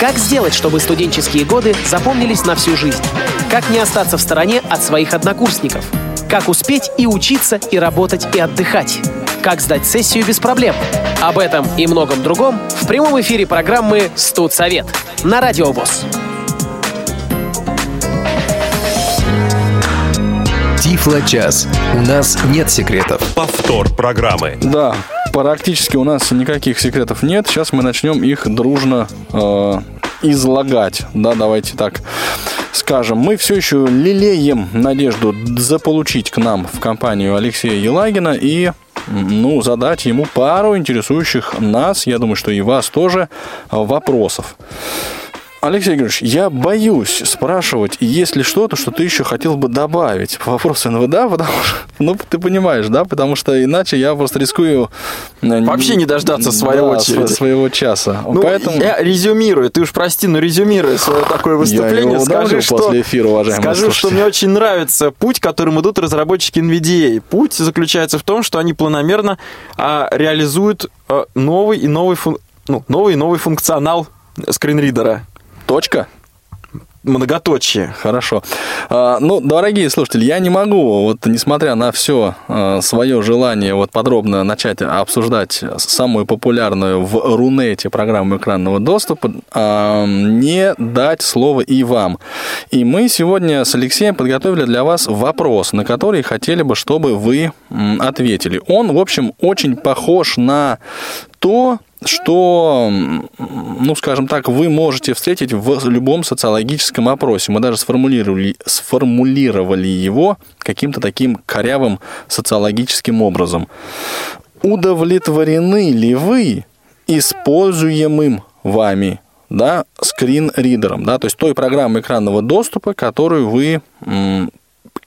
Speaker 2: Как сделать, чтобы студенческие годы запомнились на всю жизнь? Как не остаться в стороне от своих однокурсников? Как успеть и учиться, и работать, и отдыхать? Как сдать сессию без проблем? Об этом и многом другом в прямом эфире программы «Студсовет» на Радио ВОЗ.
Speaker 5: Тифло-час. У нас нет секретов.
Speaker 1: Повтор программы.
Speaker 3: Да, практически у нас никаких секретов нет. Сейчас мы начнем их дружно э, излагать. Да, давайте так скажем, мы все еще лелеем надежду заполучить к нам в компанию Алексея Елагина и ну, задать ему пару интересующих нас, я думаю, что и вас тоже, вопросов. Алексей Григорьевич, я боюсь спрашивать, есть ли что-то, что ты еще хотел бы добавить по вопросу НВД, потому что, ну, ты понимаешь, да, потому что иначе я просто рискую...
Speaker 4: Э, Вообще не дождаться своего да, очереди.
Speaker 3: своего часа.
Speaker 4: Ну, Поэтому... я резюмирую, ты уж прости, но резюмируя свое такое выступление, я скажи, что...
Speaker 3: после эфира, уважаемые
Speaker 4: Скажу, слушатели. что мне очень нравится путь, которым идут разработчики NVDA. Путь заключается в том, что они планомерно а, реализуют а, новый и новый, фун... ну, новый и новый функционал скринридера
Speaker 3: Точка?
Speaker 4: многоточие.
Speaker 3: Хорошо. А, ну, дорогие слушатели, я не могу, вот несмотря на все а, свое желание вот подробно начать обсуждать самую популярную в Рунете программу экранного доступа, а, не дать слово и вам. И мы сегодня с Алексеем подготовили для вас вопрос, на который хотели бы, чтобы вы ответили. Он, в общем, очень похож на то, что, ну, скажем так, вы можете встретить в любом социологическом опросе. Мы даже сформулировали, сформулировали его каким-то таким корявым социологическим образом. Удовлетворены ли вы используемым вами да, скрин-ридером, да, то есть той программой экранного доступа, которую вы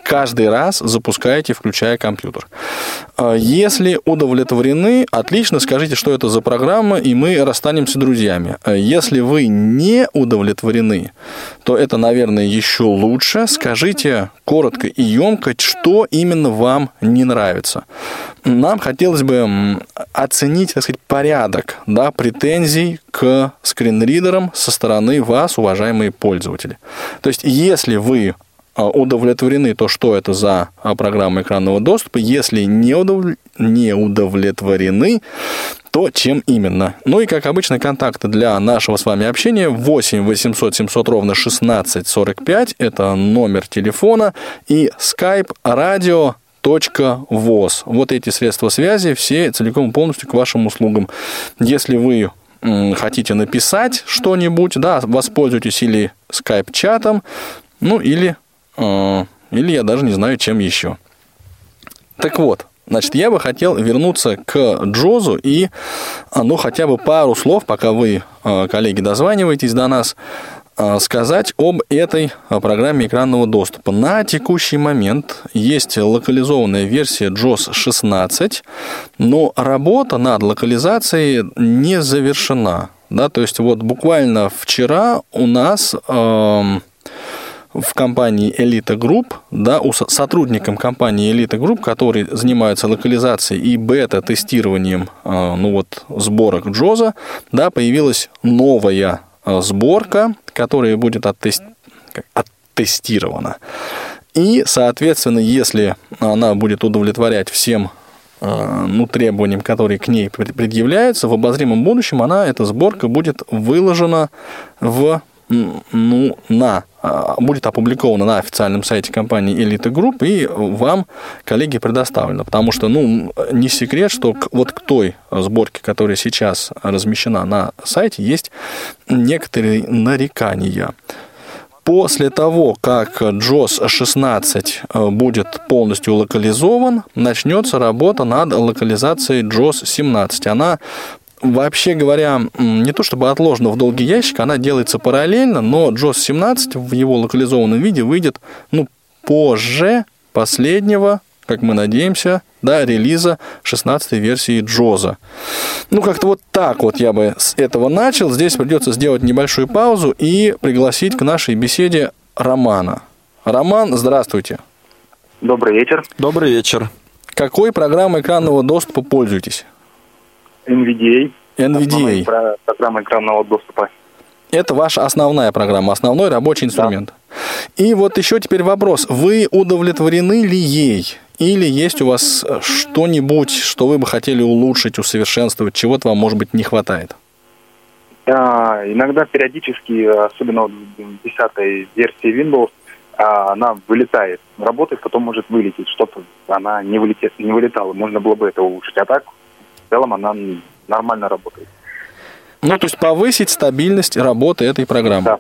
Speaker 3: каждый раз запускаете, включая компьютер. Э, если удовлетворены, отлично, скажите, что это за программа, и мы расстанемся друзьями. Э, если вы не удовлетворены, то это, наверное, еще лучше. Скажите коротко и емко, что именно вам не нравится. Нам хотелось бы оценить, так сказать, порядок да, претензий к скринридерам со стороны вас, уважаемые пользователи. То есть, если вы а, удовлетворены, то что это за а, программа экранного доступа. Если не, удов... не удовлетворены, то чем именно. Ну и, как обычно, контакты для нашего с вами общения 8 800 700 ровно 16 45. Это номер телефона и skype радио .воз. Вот эти средства связи все целиком полностью к вашим услугам. Если вы хотите написать что-нибудь, да, воспользуйтесь или скайп-чатом, ну или а, или я даже не знаю, чем еще. Так вот, значит, я бы хотел вернуться к Джозу и, а, ну, хотя бы пару слов, пока вы, а, коллеги, дозваниваетесь до нас, сказать об этой программе экранного доступа. На текущий момент есть локализованная версия JOS 16, но работа над локализацией не завершена. Да, то есть вот буквально вчера у нас э, в компании Elite Group, да, у сотрудникам компании Elite Group, которые занимаются локализацией и бета-тестированием, а, ну вот, сборок Джоза, да, появилась новая а, сборка, которая будет оттест... оттестирована. И, соответственно, если она будет удовлетворять всем а, ну, требованиям, которые к ней предъявляются, в обозримом будущем она, эта сборка будет выложена в ну, на, а, будет опубликовано на официальном сайте компании Elite Group и вам, коллеги, предоставлено. Потому что, ну, не секрет, что вот к той сборке, которая сейчас размещена на сайте, есть некоторые нарекания. После того, как JOS 16 э, будет полностью локализован, начнется работа над локализацией JOS 17. Она вообще говоря, не то чтобы отложена в долгий ящик, она делается параллельно, но JOS 17 в его локализованном виде выйдет ну, позже последнего, как мы надеемся, да, релиза 16 версии Джоза. Ну, как-то вот так вот я бы с этого начал. Здесь придется сделать небольшую паузу и пригласить к нашей беседе Романа. Роман, здравствуйте.
Speaker 6: Добрый вечер.
Speaker 4: Добрый вечер.
Speaker 3: Какой программой экранного доступа пользуетесь?
Speaker 6: NVDA.
Speaker 3: NVDA.
Speaker 6: Программа экранного доступа.
Speaker 3: Это ваша основная программа, основной рабочий инструмент. Да. И вот еще теперь вопрос. Вы удовлетворены ли ей? Или есть у вас что-нибудь, что вы бы хотели улучшить, усовершенствовать, чего-то вам, может быть, не хватает?
Speaker 6: А, иногда периодически, особенно в 10 версии Windows, а, она вылетает. Работает, потом может вылететь. Что-то она не, вылетит, не вылетала. Можно было бы это улучшить. А так в целом она нормально работает.
Speaker 3: Ну, то есть повысить стабильность работы этой программы. Да.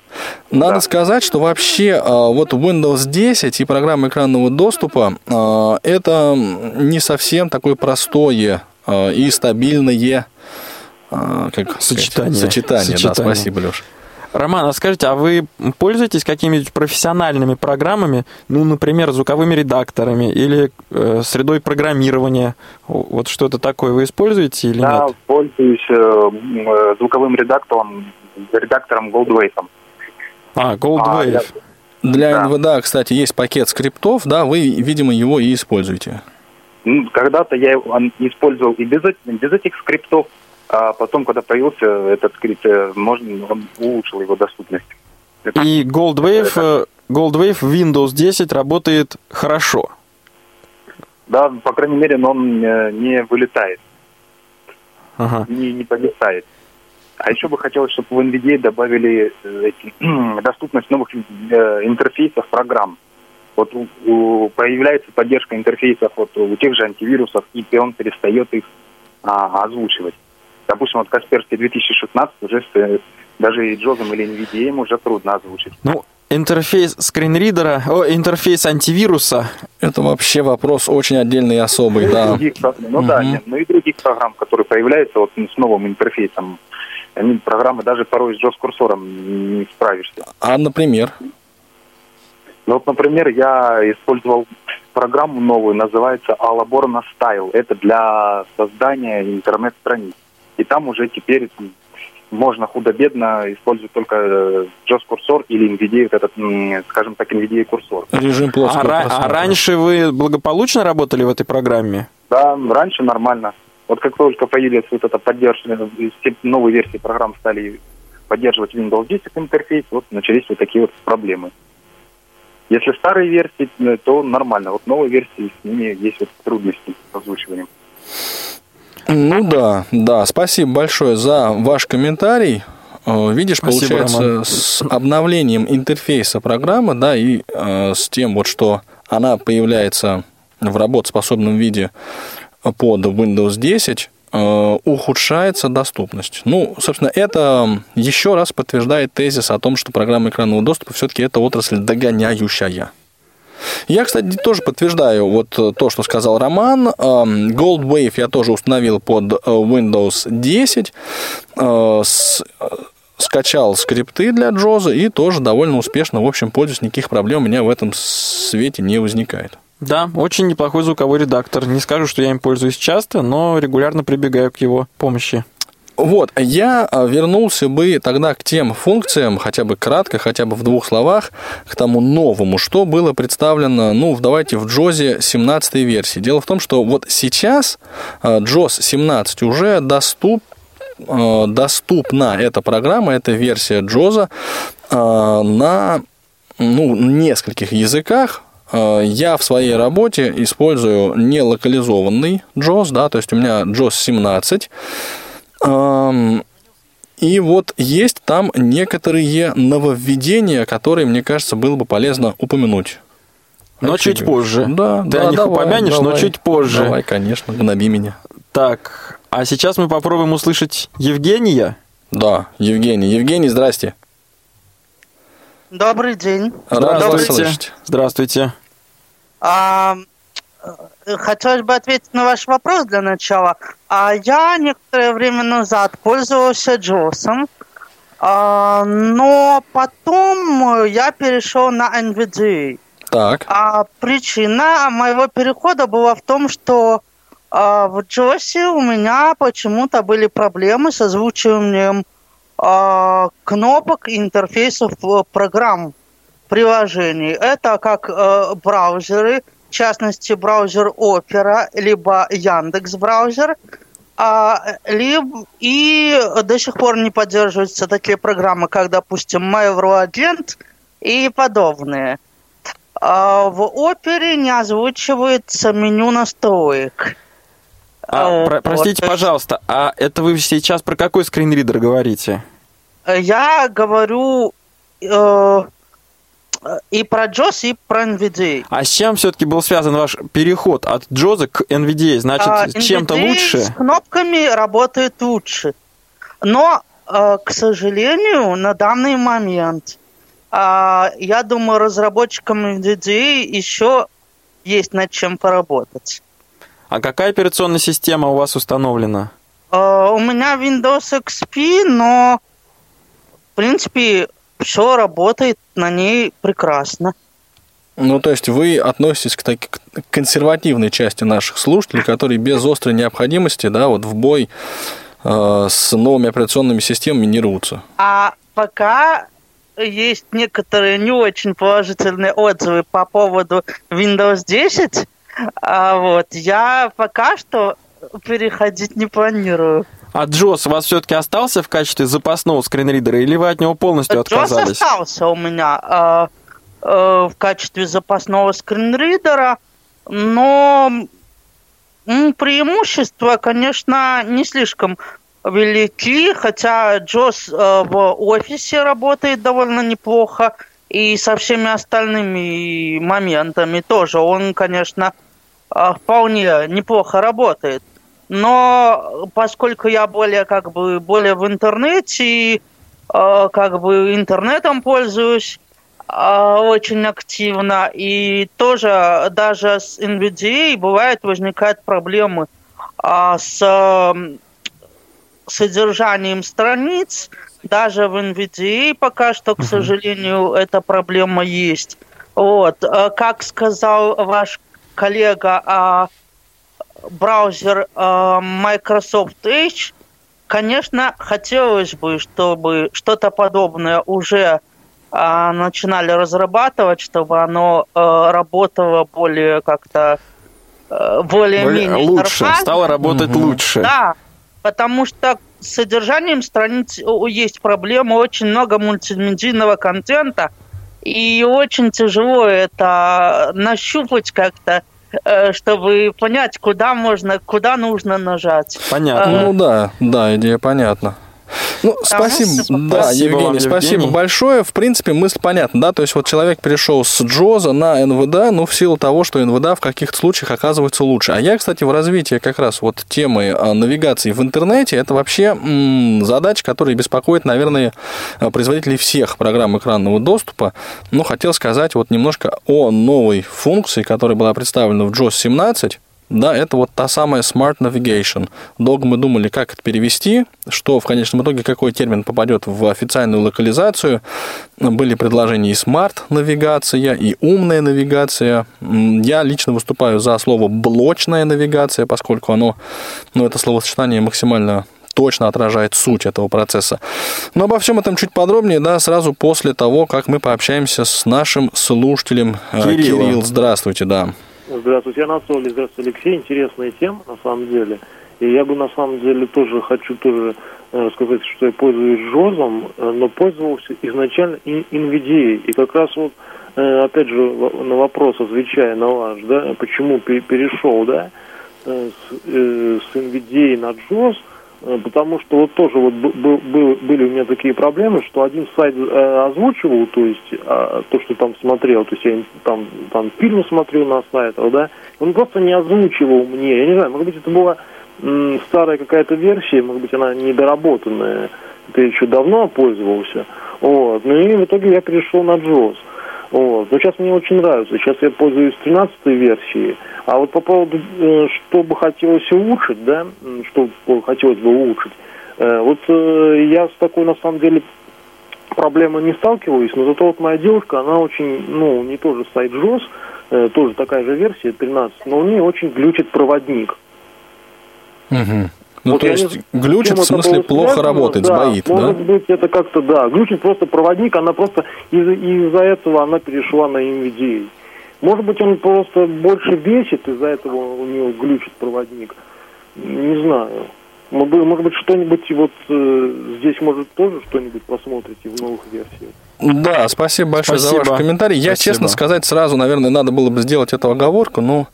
Speaker 3: Надо да. сказать, что вообще а, вот Windows 10 и программа экранного доступа а, это не совсем такое простое а, и стабильное
Speaker 4: как сочетание.
Speaker 3: Сочетание, сочетание. да, спасибо, Леша.
Speaker 4: Роман, а скажите, а вы пользуетесь какими-нибудь профессиональными программами, ну, например, звуковыми редакторами или э, средой программирования? Вот что-то такое вы используете или
Speaker 6: да,
Speaker 4: нет?
Speaker 6: Да, пользуюсь э, э, звуковым редактором, редактором Goldwave.
Speaker 4: А, Goldwave. А,
Speaker 3: Для да. НВДА, кстати, есть пакет скриптов, да, вы, видимо, его и используете.
Speaker 6: Когда-то я использовал и без, без этих скриптов, а потом, когда появился этот скрипт, э, можно, он улучшил его доступность.
Speaker 4: И Goldwave, это... Goldwave Windows 10 работает хорошо.
Speaker 6: Да, по крайней мере, но он э, не вылетает. Ага. Не, не повисает. А еще бы хотелось, чтобы в NVIDIA добавили э, эти, доступность новых интерфейсов программ. Вот у, у, появляется поддержка интерфейсов вот у тех же антивирусов, и он перестает их а, озвучивать. Допустим, вот Касперский 2016 уже с, э, даже и Джозом или NVDA уже трудно озвучить.
Speaker 4: Ну, интерфейс скринридера, о, интерфейс антивируса.
Speaker 3: Это вообще вопрос очень отдельный и особый, да.
Speaker 6: Других, ну угу. да, нет, ну и других программ, которые появляются вот с новым интерфейсом. Они, программы даже порой с JOS-курсором не справишься.
Speaker 3: А, например?
Speaker 6: Ну вот, например, я использовал программу новую, называется Alaborna Style. Это для создания интернет-страниц. И там уже теперь можно худо-бедно использовать только JOS-курсор э, или NVIDIA, этот, скажем так, NVIDIA-курсор.
Speaker 3: Режим плоского
Speaker 4: а, а раньше вы благополучно работали в этой программе?
Speaker 6: Да, раньше нормально. Вот как только появилась вот эта поддержка, новые версии программ стали поддерживать Windows 10 интерфейс, вот начались вот такие вот проблемы. Если старые версии, э, то нормально. Вот новые версии, с ними есть вот трудности с озвучиванием.
Speaker 3: Ну да, да. Спасибо большое за ваш комментарий. Э, видишь, Спасибо, получается, Роман. с обновлением интерфейса программы, да, и э, с тем вот, что она появляется в работоспособном виде под Windows 10, Э, ухудшается доступность. Ну, собственно, это еще раз подтверждает тезис о том, что программа экранного доступа все-таки это отрасль догоняющая. Я, кстати, тоже подтверждаю вот то, что сказал Роман. Эм, Gold Wave я тоже установил под э, Windows 10 э, скачал скрипты для Джоза и тоже довольно успешно, в общем, пользуюсь, никаких проблем у меня в этом свете не возникает.
Speaker 4: Да, очень неплохой звуковой редактор. Не скажу, что я им пользуюсь часто, но регулярно прибегаю к его помощи.
Speaker 3: Вот, я а, вернулся бы тогда к тем функциям, хотя бы кратко, хотя бы в двух словах, к тому новому, что было представлено, ну, давайте в Джозе 17 версии. Дело в том, что вот сейчас а, 17 уже доступ, а, доступна эта программа, эта версия Джоза на ну, нескольких языках, я в своей работе использую не локализованный JOS, да, то есть у меня JOS 17. И вот есть там некоторые нововведения, которые, мне кажется, было бы полезно упомянуть.
Speaker 4: Но а чуть позже.
Speaker 3: Да,
Speaker 4: Ты да, о них давай, упомянешь, давай, но чуть позже.
Speaker 3: Давай, конечно, гноби меня.
Speaker 4: Так, а сейчас мы попробуем услышать Евгения.
Speaker 3: Да, Евгений. Евгений, здрасте.
Speaker 7: Добрый день.
Speaker 4: Здравствуйте. Здравствуйте.
Speaker 7: А, хотелось бы ответить на ваш вопрос для начала. А я некоторое время назад пользовался Джосом, а, но потом я перешел на NVDA.
Speaker 3: Так.
Speaker 7: А причина моего перехода была в том, что а, в Джосе у меня почему-то были проблемы с озвучиванием а, кнопок и интерфейсов программ приложений. Это как э, браузеры, частности браузер Opera, либо Яндекс браузер, а, либо, и до сих пор не поддерживаются такие программы, как, допустим, MyEuroAgent и подобные. А в Опере не озвучивается меню настроек.
Speaker 4: А, э, про- простите, вот. пожалуйста, а это вы сейчас про какой скринридер говорите?
Speaker 7: Я говорю э, и про JOS, и про NVDA.
Speaker 4: А с чем все-таки был связан ваш переход от JOS к NVDA? Значит, а, чем-то лучше?
Speaker 7: с кнопками работает лучше. Но, э, к сожалению, на данный момент, э, я думаю, разработчикам NVDA еще есть над чем поработать.
Speaker 4: А какая операционная система у вас установлена?
Speaker 7: Uh, у меня Windows XP, но в принципе все работает на ней прекрасно.
Speaker 3: Ну, то есть вы относитесь к, так, к консервативной части наших слушателей, которые без острой необходимости, да, вот в бой э, с новыми операционными системами не рвутся.
Speaker 7: А пока есть некоторые не очень положительные отзывы по поводу Windows 10, а вот, я пока что переходить не планирую.
Speaker 4: А Джос у вас все-таки остался в качестве запасного скринридера, или вы от него полностью отказались?
Speaker 7: Джос остался у меня э, э, в качестве запасного скринридера, но преимущества, конечно, не слишком велики, хотя Джос э, в офисе работает довольно неплохо, и со всеми остальными моментами тоже он, конечно, э, вполне неплохо работает. Но поскольку я более как бы более в интернете, э, как бы интернетом пользуюсь э, очень активно, и тоже даже с NVDA бывает возникают проблемы э, с э, содержанием страниц, даже в NVDA пока что, к сожалению, эта проблема есть. Вот, э, как сказал ваш коллега, а, браузер а, Microsoft Edge, конечно, хотелось бы, чтобы что-то подобное уже а, начинали разрабатывать, чтобы оно работало более как-то более-менее
Speaker 4: лучше, нормально. стало работать угу. лучше.
Speaker 7: Да, потому что с содержанием страниц есть проблемы, очень много мультимедийного контента – и очень тяжело это нащупать как-то, э, чтобы понять, куда можно, куда нужно нажать.
Speaker 3: Понятно. Э, ну да, да, идея понятна. Ну, спасибо, да, спасибо Евгений, вам, спасибо Евгений. большое. В принципе, мысль понятна, да, то есть вот человек перешел с Джоза на НВД, ну, в силу того, что НВД в каких-то случаях оказывается лучше. А я, кстати, в развитии как раз вот темы а, навигации в интернете, это вообще м- задача, которая беспокоит, наверное, производителей всех программ экранного доступа. Ну, хотел сказать вот немножко о новой функции, которая была представлена в JOS 17, да, это вот та самая Smart Navigation. Долго мы думали, как это перевести, что в конечном итоге какой термин попадет в официальную локализацию. Были предложения и Smart навигация, и умная навигация. Я лично выступаю за слово блочная навигация, поскольку оно, ну, это словосочетание максимально точно отражает суть этого процесса. Но обо всем этом чуть подробнее, да, сразу после того, как мы пообщаемся с нашим слушателем
Speaker 4: э, Кирилл.
Speaker 3: Кирилл, здравствуйте, да.
Speaker 8: Здравствуйте, Анатолий, здравствуйте, Алексей. Интересная тема, на самом деле. И я бы, на самом деле, тоже хочу тоже э, рассказать, что я пользуюсь ЖОЗом, э, но пользовался изначально NVDA. И как раз вот, э, опять же, на вопрос, отвечая на ваш, да, почему перешел, да, с, с на JOS – потому что вот тоже вот был, был, были у меня такие проблемы, что один сайт э, озвучивал, то есть э, то, что там смотрел, то есть я там, там фильмы смотрел на сайтах, да, он просто не озвучивал мне, я не знаю, может быть это была старая какая-то версия, может быть она недоработанная, ты еще давно пользовался, вот, ну и в итоге я перешел на JOS. Вот. Но сейчас мне очень нравится. Сейчас я пользуюсь 13 версией. А вот по поводу, э, что бы хотелось улучшить, да, что хотелось бы улучшить, э, вот э, я с такой, на самом деле, проблемой не сталкиваюсь, но зато вот моя девушка, она очень, ну, не тоже сайт JOS, тоже такая же версия, 13, но у нее очень глючит проводник.
Speaker 3: Угу. Ну, вот то есть не... глючит, в смысле, плохо связано, работает, да, сбоит,
Speaker 8: может да? быть, это как-то, да, глючит просто проводник, она просто из- из-за этого она перешла на NVDA. Может быть, он просто больше бесит, из-за этого у него глючит проводник. Не знаю. Может быть, что-нибудь вот э, здесь, может, тоже что-нибудь посмотрите в новых версиях.
Speaker 3: Да, спасибо большое спасибо. за ваш комментарий. Я, спасибо. честно сказать, сразу, наверное, надо было бы сделать эту оговорку, но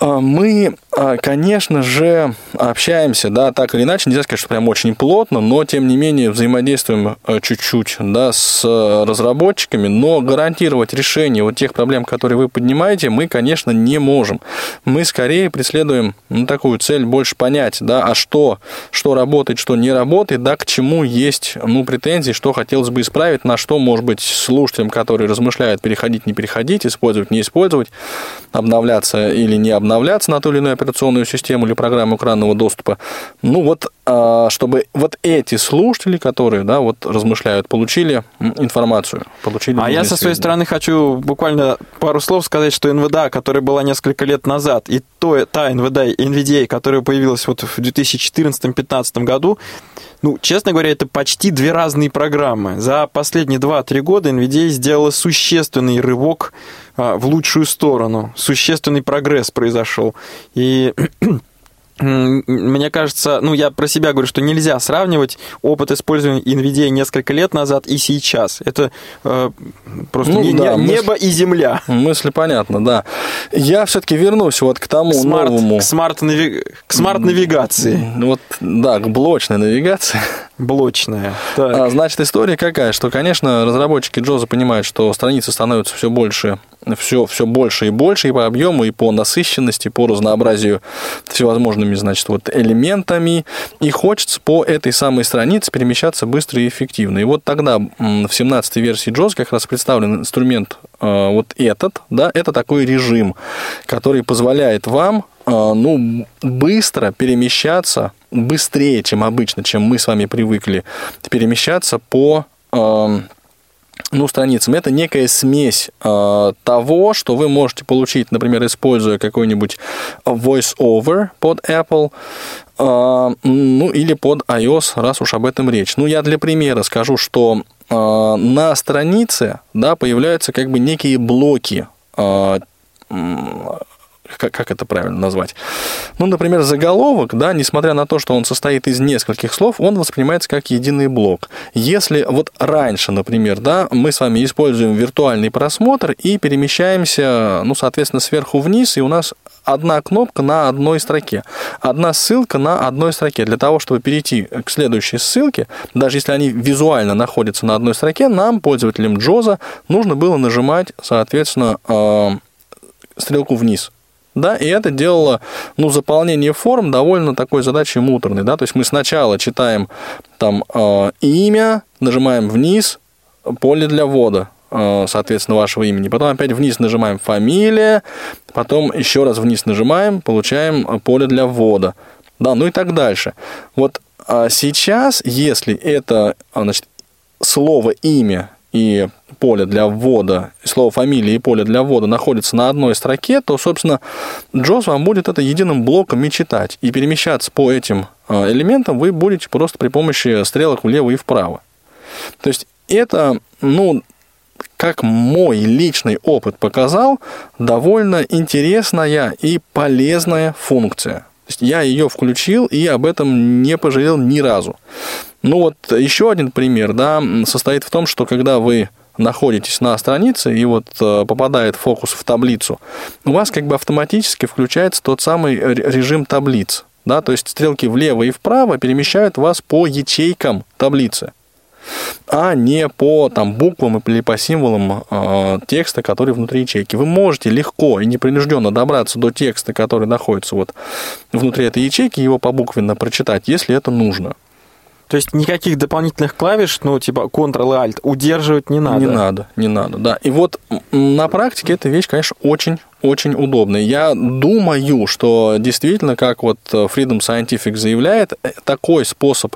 Speaker 3: мы, а, конечно же, общаемся, да, так или иначе, нельзя сказать, что прям очень плотно, но, тем не менее, взаимодействуем а, чуть-чуть, да, с разработчиками, но гарантировать решение вот тех проблем, которые вы поднимаете, мы, конечно, не можем. Мы скорее преследуем ну, такую цель больше понять, да, а что, что работает, что не работает, да, к чему есть, ну, претензии, что хотелось бы исправить, на что, может быть, слушателям, которые размышляют, переходить, не переходить, использовать, не использовать, обновляться или не обновляться, обновляться на ту или иную операционную систему или программу экранного доступа. Ну вот, а, чтобы вот эти слушатели, которые, да, вот размышляют, получили информацию, получили...
Speaker 4: А я со своей стороны хочу буквально пару слов сказать, что НВДА, которая была несколько лет назад, и то, та НВДА, NVDA, которая появилась вот в 2014-2015 году, ну, честно говоря, это почти две разные программы. За последние 2-3 года NVIDIA сделала существенный рывок а, в лучшую сторону. Существенный прогресс произошел. И мне кажется, ну, я про себя говорю, что нельзя сравнивать опыт использования NVIDIA несколько лет назад и сейчас. Это э, просто ну, не, да, небо мысль, и земля.
Speaker 3: Мысли понятно, да. Я все-таки вернусь вот к тому smart, новому...
Speaker 4: К smart-навигации. Smart
Speaker 3: вот, да, к блочной навигации.
Speaker 4: Блочная.
Speaker 3: А, значит, история какая, что, конечно, разработчики JAWS а понимают, что страницы становятся все больше все, все больше и больше и по объему, и по насыщенности, по разнообразию всевозможными, значит, вот элементами. И хочется по этой самой странице перемещаться быстро и эффективно. И вот тогда в 17 версии JAWS как раз представлен инструмент э, вот этот, да, это такой режим, который позволяет вам ну, быстро перемещаться, быстрее, чем обычно, чем мы с вами привыкли, перемещаться по э, ну, страницам. Это некая смесь э, того, что вы можете получить, например, используя какой-нибудь voice-over под Apple, э, ну, или под iOS, раз уж об этом речь. Ну, я для примера скажу, что э, на странице, да, появляются как бы некие блоки э, как, как это правильно назвать? Ну, например, заголовок, да, несмотря на то, что он состоит из нескольких слов, он воспринимается как единый блок. Если вот раньше, например, да, мы с вами используем виртуальный просмотр и перемещаемся, ну, соответственно, сверху вниз, и у нас одна кнопка на одной строке, одна ссылка на одной строке. Для того, чтобы перейти к следующей ссылке, даже если они визуально находятся на одной строке, нам, пользователям Джоза, нужно было нажимать, соответственно, э, стрелку вниз да, и это делало, ну, заполнение форм довольно такой задачей муторной, да, то есть мы сначала читаем там э, имя, нажимаем вниз, поле для ввода, э, соответственно, вашего имени, потом опять вниз нажимаем фамилия, потом еще раз вниз нажимаем, получаем поле для ввода, да, ну и так дальше. Вот а сейчас, если это, значит, слово имя и поле для ввода, слово фамилии и поле для ввода находятся на одной строке, то, собственно, JOS вам будет это единым блоком и читать. И перемещаться по этим а, элементам вы будете просто при помощи стрелок влево и вправо. То есть это, ну, как мой личный опыт показал, довольно интересная и полезная функция. То есть я ее включил и об этом не пожалел ни разу. Ну вот еще один пример, да, состоит в том, что когда вы находитесь на странице и вот э, попадает фокус в таблицу, у вас как бы автоматически включается тот самый режим таблиц. Да, то есть стрелки влево и вправо перемещают вас по ячейкам таблицы, а не по там, буквам или по символам э, текста, который внутри ячейки. Вы можете легко и непринужденно добраться до текста, который находится вот внутри этой ячейки, его побуквенно прочитать, если это нужно.
Speaker 4: То есть никаких дополнительных клавиш, ну, типа Ctrl и Alt, удерживать не надо.
Speaker 3: Не надо, не надо, да. И вот на практике эта вещь, конечно, очень очень удобная. Я думаю, что действительно, как вот Freedom Scientific заявляет, э, такой способ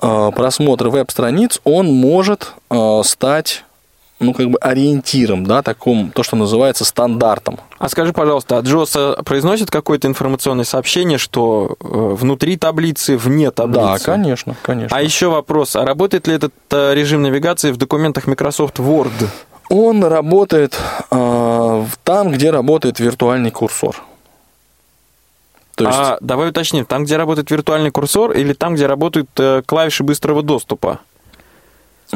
Speaker 3: э, просмотра веб-страниц, он может э, стать ну, как бы ориентиром, да, таком, то, что называется стандартом.
Speaker 4: А скажи, пожалуйста, а Джос произносит какое-то информационное сообщение, что э, внутри таблицы, вне таблицы?
Speaker 3: Да, конечно, конечно.
Speaker 4: А еще вопрос, а работает ли этот э, режим навигации в документах Microsoft Word?
Speaker 3: Он работает э, там, где работает виртуальный курсор.
Speaker 4: То есть... А давай уточним, там, где работает виртуальный курсор, или там, где работают э, клавиши быстрого доступа?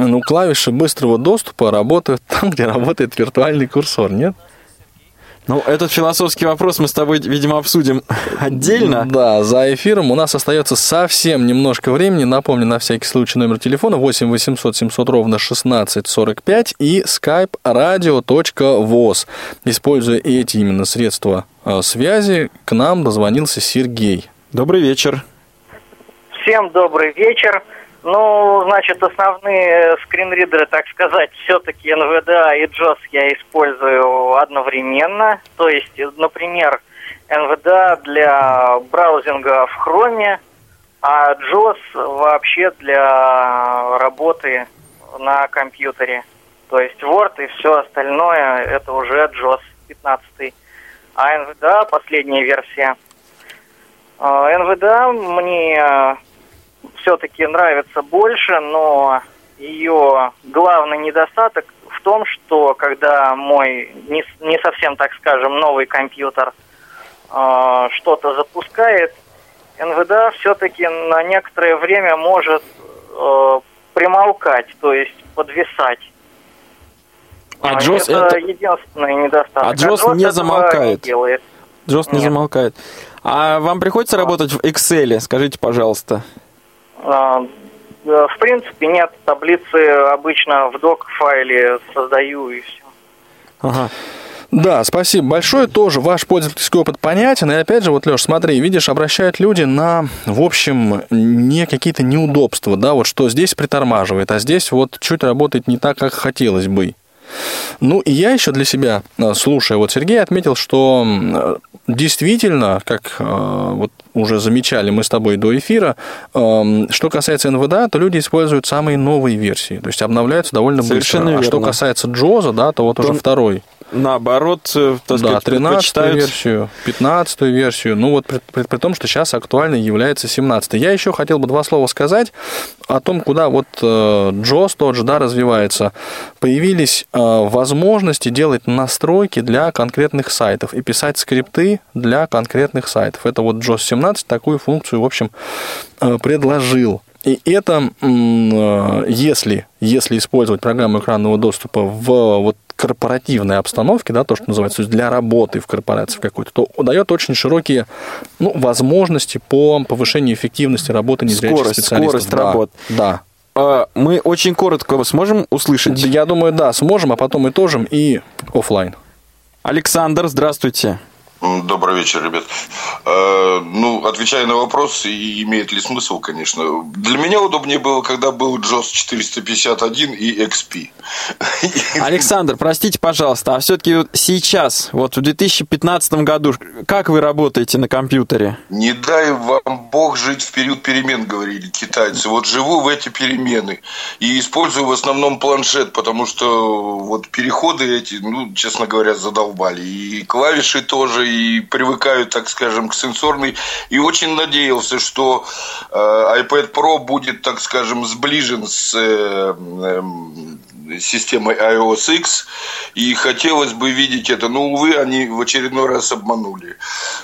Speaker 3: Ну, клавиши быстрого доступа работают там, где работает виртуальный курсор, нет?
Speaker 4: Ну, этот философский вопрос мы с тобой, видимо, обсудим отдельно.
Speaker 3: Да, за эфиром у нас остается совсем немножко времени. Напомню, на всякий случай номер телефона 8 800 700 ровно 16 45 и skype radio.voz. Используя эти именно средства э, связи, к нам дозвонился Сергей.
Speaker 4: Добрый вечер.
Speaker 9: Всем добрый вечер. Ну, значит, основные скринридеры, так сказать, все-таки NVDA и JOS я использую одновременно. То есть, например, NVDA для браузинга в Chrome, а JOS вообще для работы на компьютере. То есть Word и все остальное это уже JOS 15. А NVDA последняя версия. NVDA мне все-таки нравится больше, но ее главный недостаток в том, что когда мой не, не совсем, так скажем, новый компьютер э, что-то запускает, НВДА все-таки на некоторое время может э, примолкать, то есть подвисать.
Speaker 4: А Джос это,
Speaker 9: это единственный недостаток.
Speaker 4: А Джос, а Джос не замолкает. Не Джос не замолкает. А вам приходится работать в Excel? Скажите, пожалуйста.
Speaker 9: А, в принципе, нет. Таблицы обычно в док-файле создаю и все.
Speaker 3: Ага. Да, спасибо большое. Тоже ваш пользовательский опыт понятен. И опять же, вот, Леш, смотри, видишь, обращают люди на, в общем, не какие-то неудобства, да, вот что здесь притормаживает, а здесь вот чуть работает не так, как хотелось бы. Ну, и я еще для себя, э, слушая вот Сергей, отметил, что действительно, как э, вот уже замечали мы с тобой до эфира, эм, что касается NVDA, то люди используют самые новые версии, то есть обновляются довольно
Speaker 4: Совершенно
Speaker 3: быстро.
Speaker 4: Верно.
Speaker 3: А что касается Джоза, да, то вот то уже второй
Speaker 4: наоборот, э, так
Speaker 3: да,
Speaker 4: сказать,
Speaker 3: 13 версию, 15 версию, ну вот при, при, при том, что сейчас актуальной является 17 Я еще хотел бы два слова сказать о том, куда вот э, JOS тот же, да, развивается. Появились э, возможности делать настройки для конкретных сайтов и писать скрипты для конкретных сайтов. Это вот JOS 17 такую функцию, в общем, э, предложил. И это, если, если использовать программу экранного доступа в вот корпоративной обстановке, да, то, что называется, то есть для работы в корпорации какой-то, то дает очень широкие ну, возможности по повышению эффективности работы незрячих
Speaker 4: скорость,
Speaker 3: специалистов.
Speaker 4: Скорость да, работ.
Speaker 3: Да.
Speaker 4: А, мы очень коротко сможем услышать?
Speaker 3: Я думаю, да, сможем, а потом итожим и офлайн.
Speaker 4: Александр, здравствуйте.
Speaker 10: Добрый вечер, ребят. Э, ну, отвечая на вопрос, имеет ли смысл, конечно. Для меня удобнее было, когда был JOS 451 и XP.
Speaker 4: Александр, простите, пожалуйста, а все-таки вот сейчас, вот в 2015 году, как вы работаете на компьютере?
Speaker 10: Не дай вам Бог жить в период перемен, говорили китайцы. Вот живу в эти перемены и использую в основном планшет, потому что вот переходы эти, ну, честно говоря, задолбали. И клавиши тоже, и привыкаю, так скажем, к сенсорной. И очень надеялся, что э, iPad Pro будет, так скажем, сближен с э, э, системой iOS X, и хотелось бы видеть это, но, увы, они в очередной раз обманули.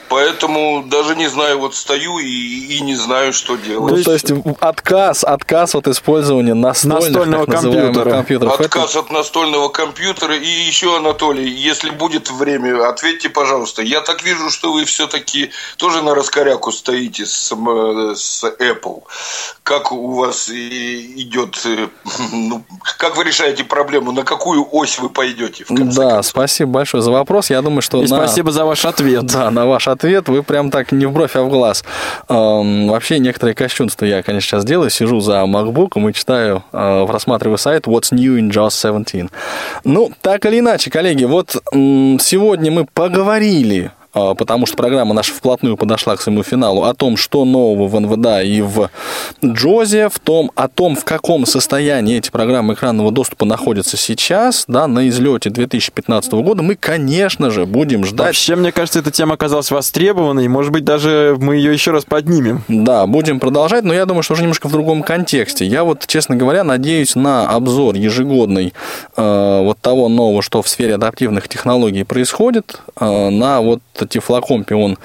Speaker 10: Поэтому даже не знаю, вот стою и, и не знаю, что делать.
Speaker 3: Ну, то есть отказ, отказ от использования настольных, настольного компьютера.
Speaker 10: компьютеров. Отказ это... от настольного компьютера. И еще, Анатолий, если будет время, ответьте, пожалуйста. Я так вижу, что вы все-таки тоже на раскоряку стоите с, с Apple. Как у вас идет, ну, как вы решаете проблему, на какую ось вы пойдете? В конце
Speaker 3: да,
Speaker 10: концов?
Speaker 3: спасибо большое за вопрос. Я думаю, что...
Speaker 4: И
Speaker 3: на...
Speaker 4: спасибо за ваш ответ.
Speaker 3: Да, на ваш ответ вы прям так не в бровь, а в глаз. Эм, вообще, некоторые косчунства я, конечно, сейчас делаю. Сижу за MacBook и читаю, э, просматриваю сайт What's New in JAWS 17. Ну, так или иначе, коллеги, вот м- сегодня мы поговорили потому что программа наша вплотную подошла к своему финалу, о том, что нового в НВДА и в Джозе, в том, о том, в каком состоянии эти программы экранного доступа находятся сейчас, да, на излете 2015 года, мы, конечно же, будем ждать...
Speaker 4: Вообще, мне кажется, эта тема оказалась востребованной, может быть, даже мы ее еще раз поднимем.
Speaker 3: Да, будем продолжать, но я думаю, что уже немножко в другом контексте. Я вот, честно говоря, надеюсь на обзор ежегодный э, вот того нового, что в сфере адаптивных технологий происходит, э, на вот Тифлокомпе он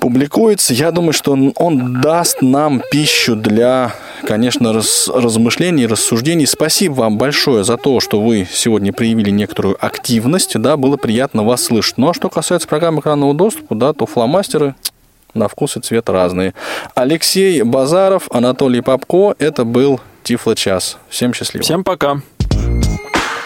Speaker 3: публикуется. Я думаю, что он, он даст нам пищу для, конечно, раз, размышлений, рассуждений. Спасибо вам большое за то, что вы сегодня проявили некоторую активность. Да, было приятно вас слышать. Ну, а что касается программы экранного доступа, да, то фломастеры на вкус и цвет разные. Алексей Базаров, Анатолий Попко. Это был Тифло Час. Всем счастливо.
Speaker 4: Всем пока.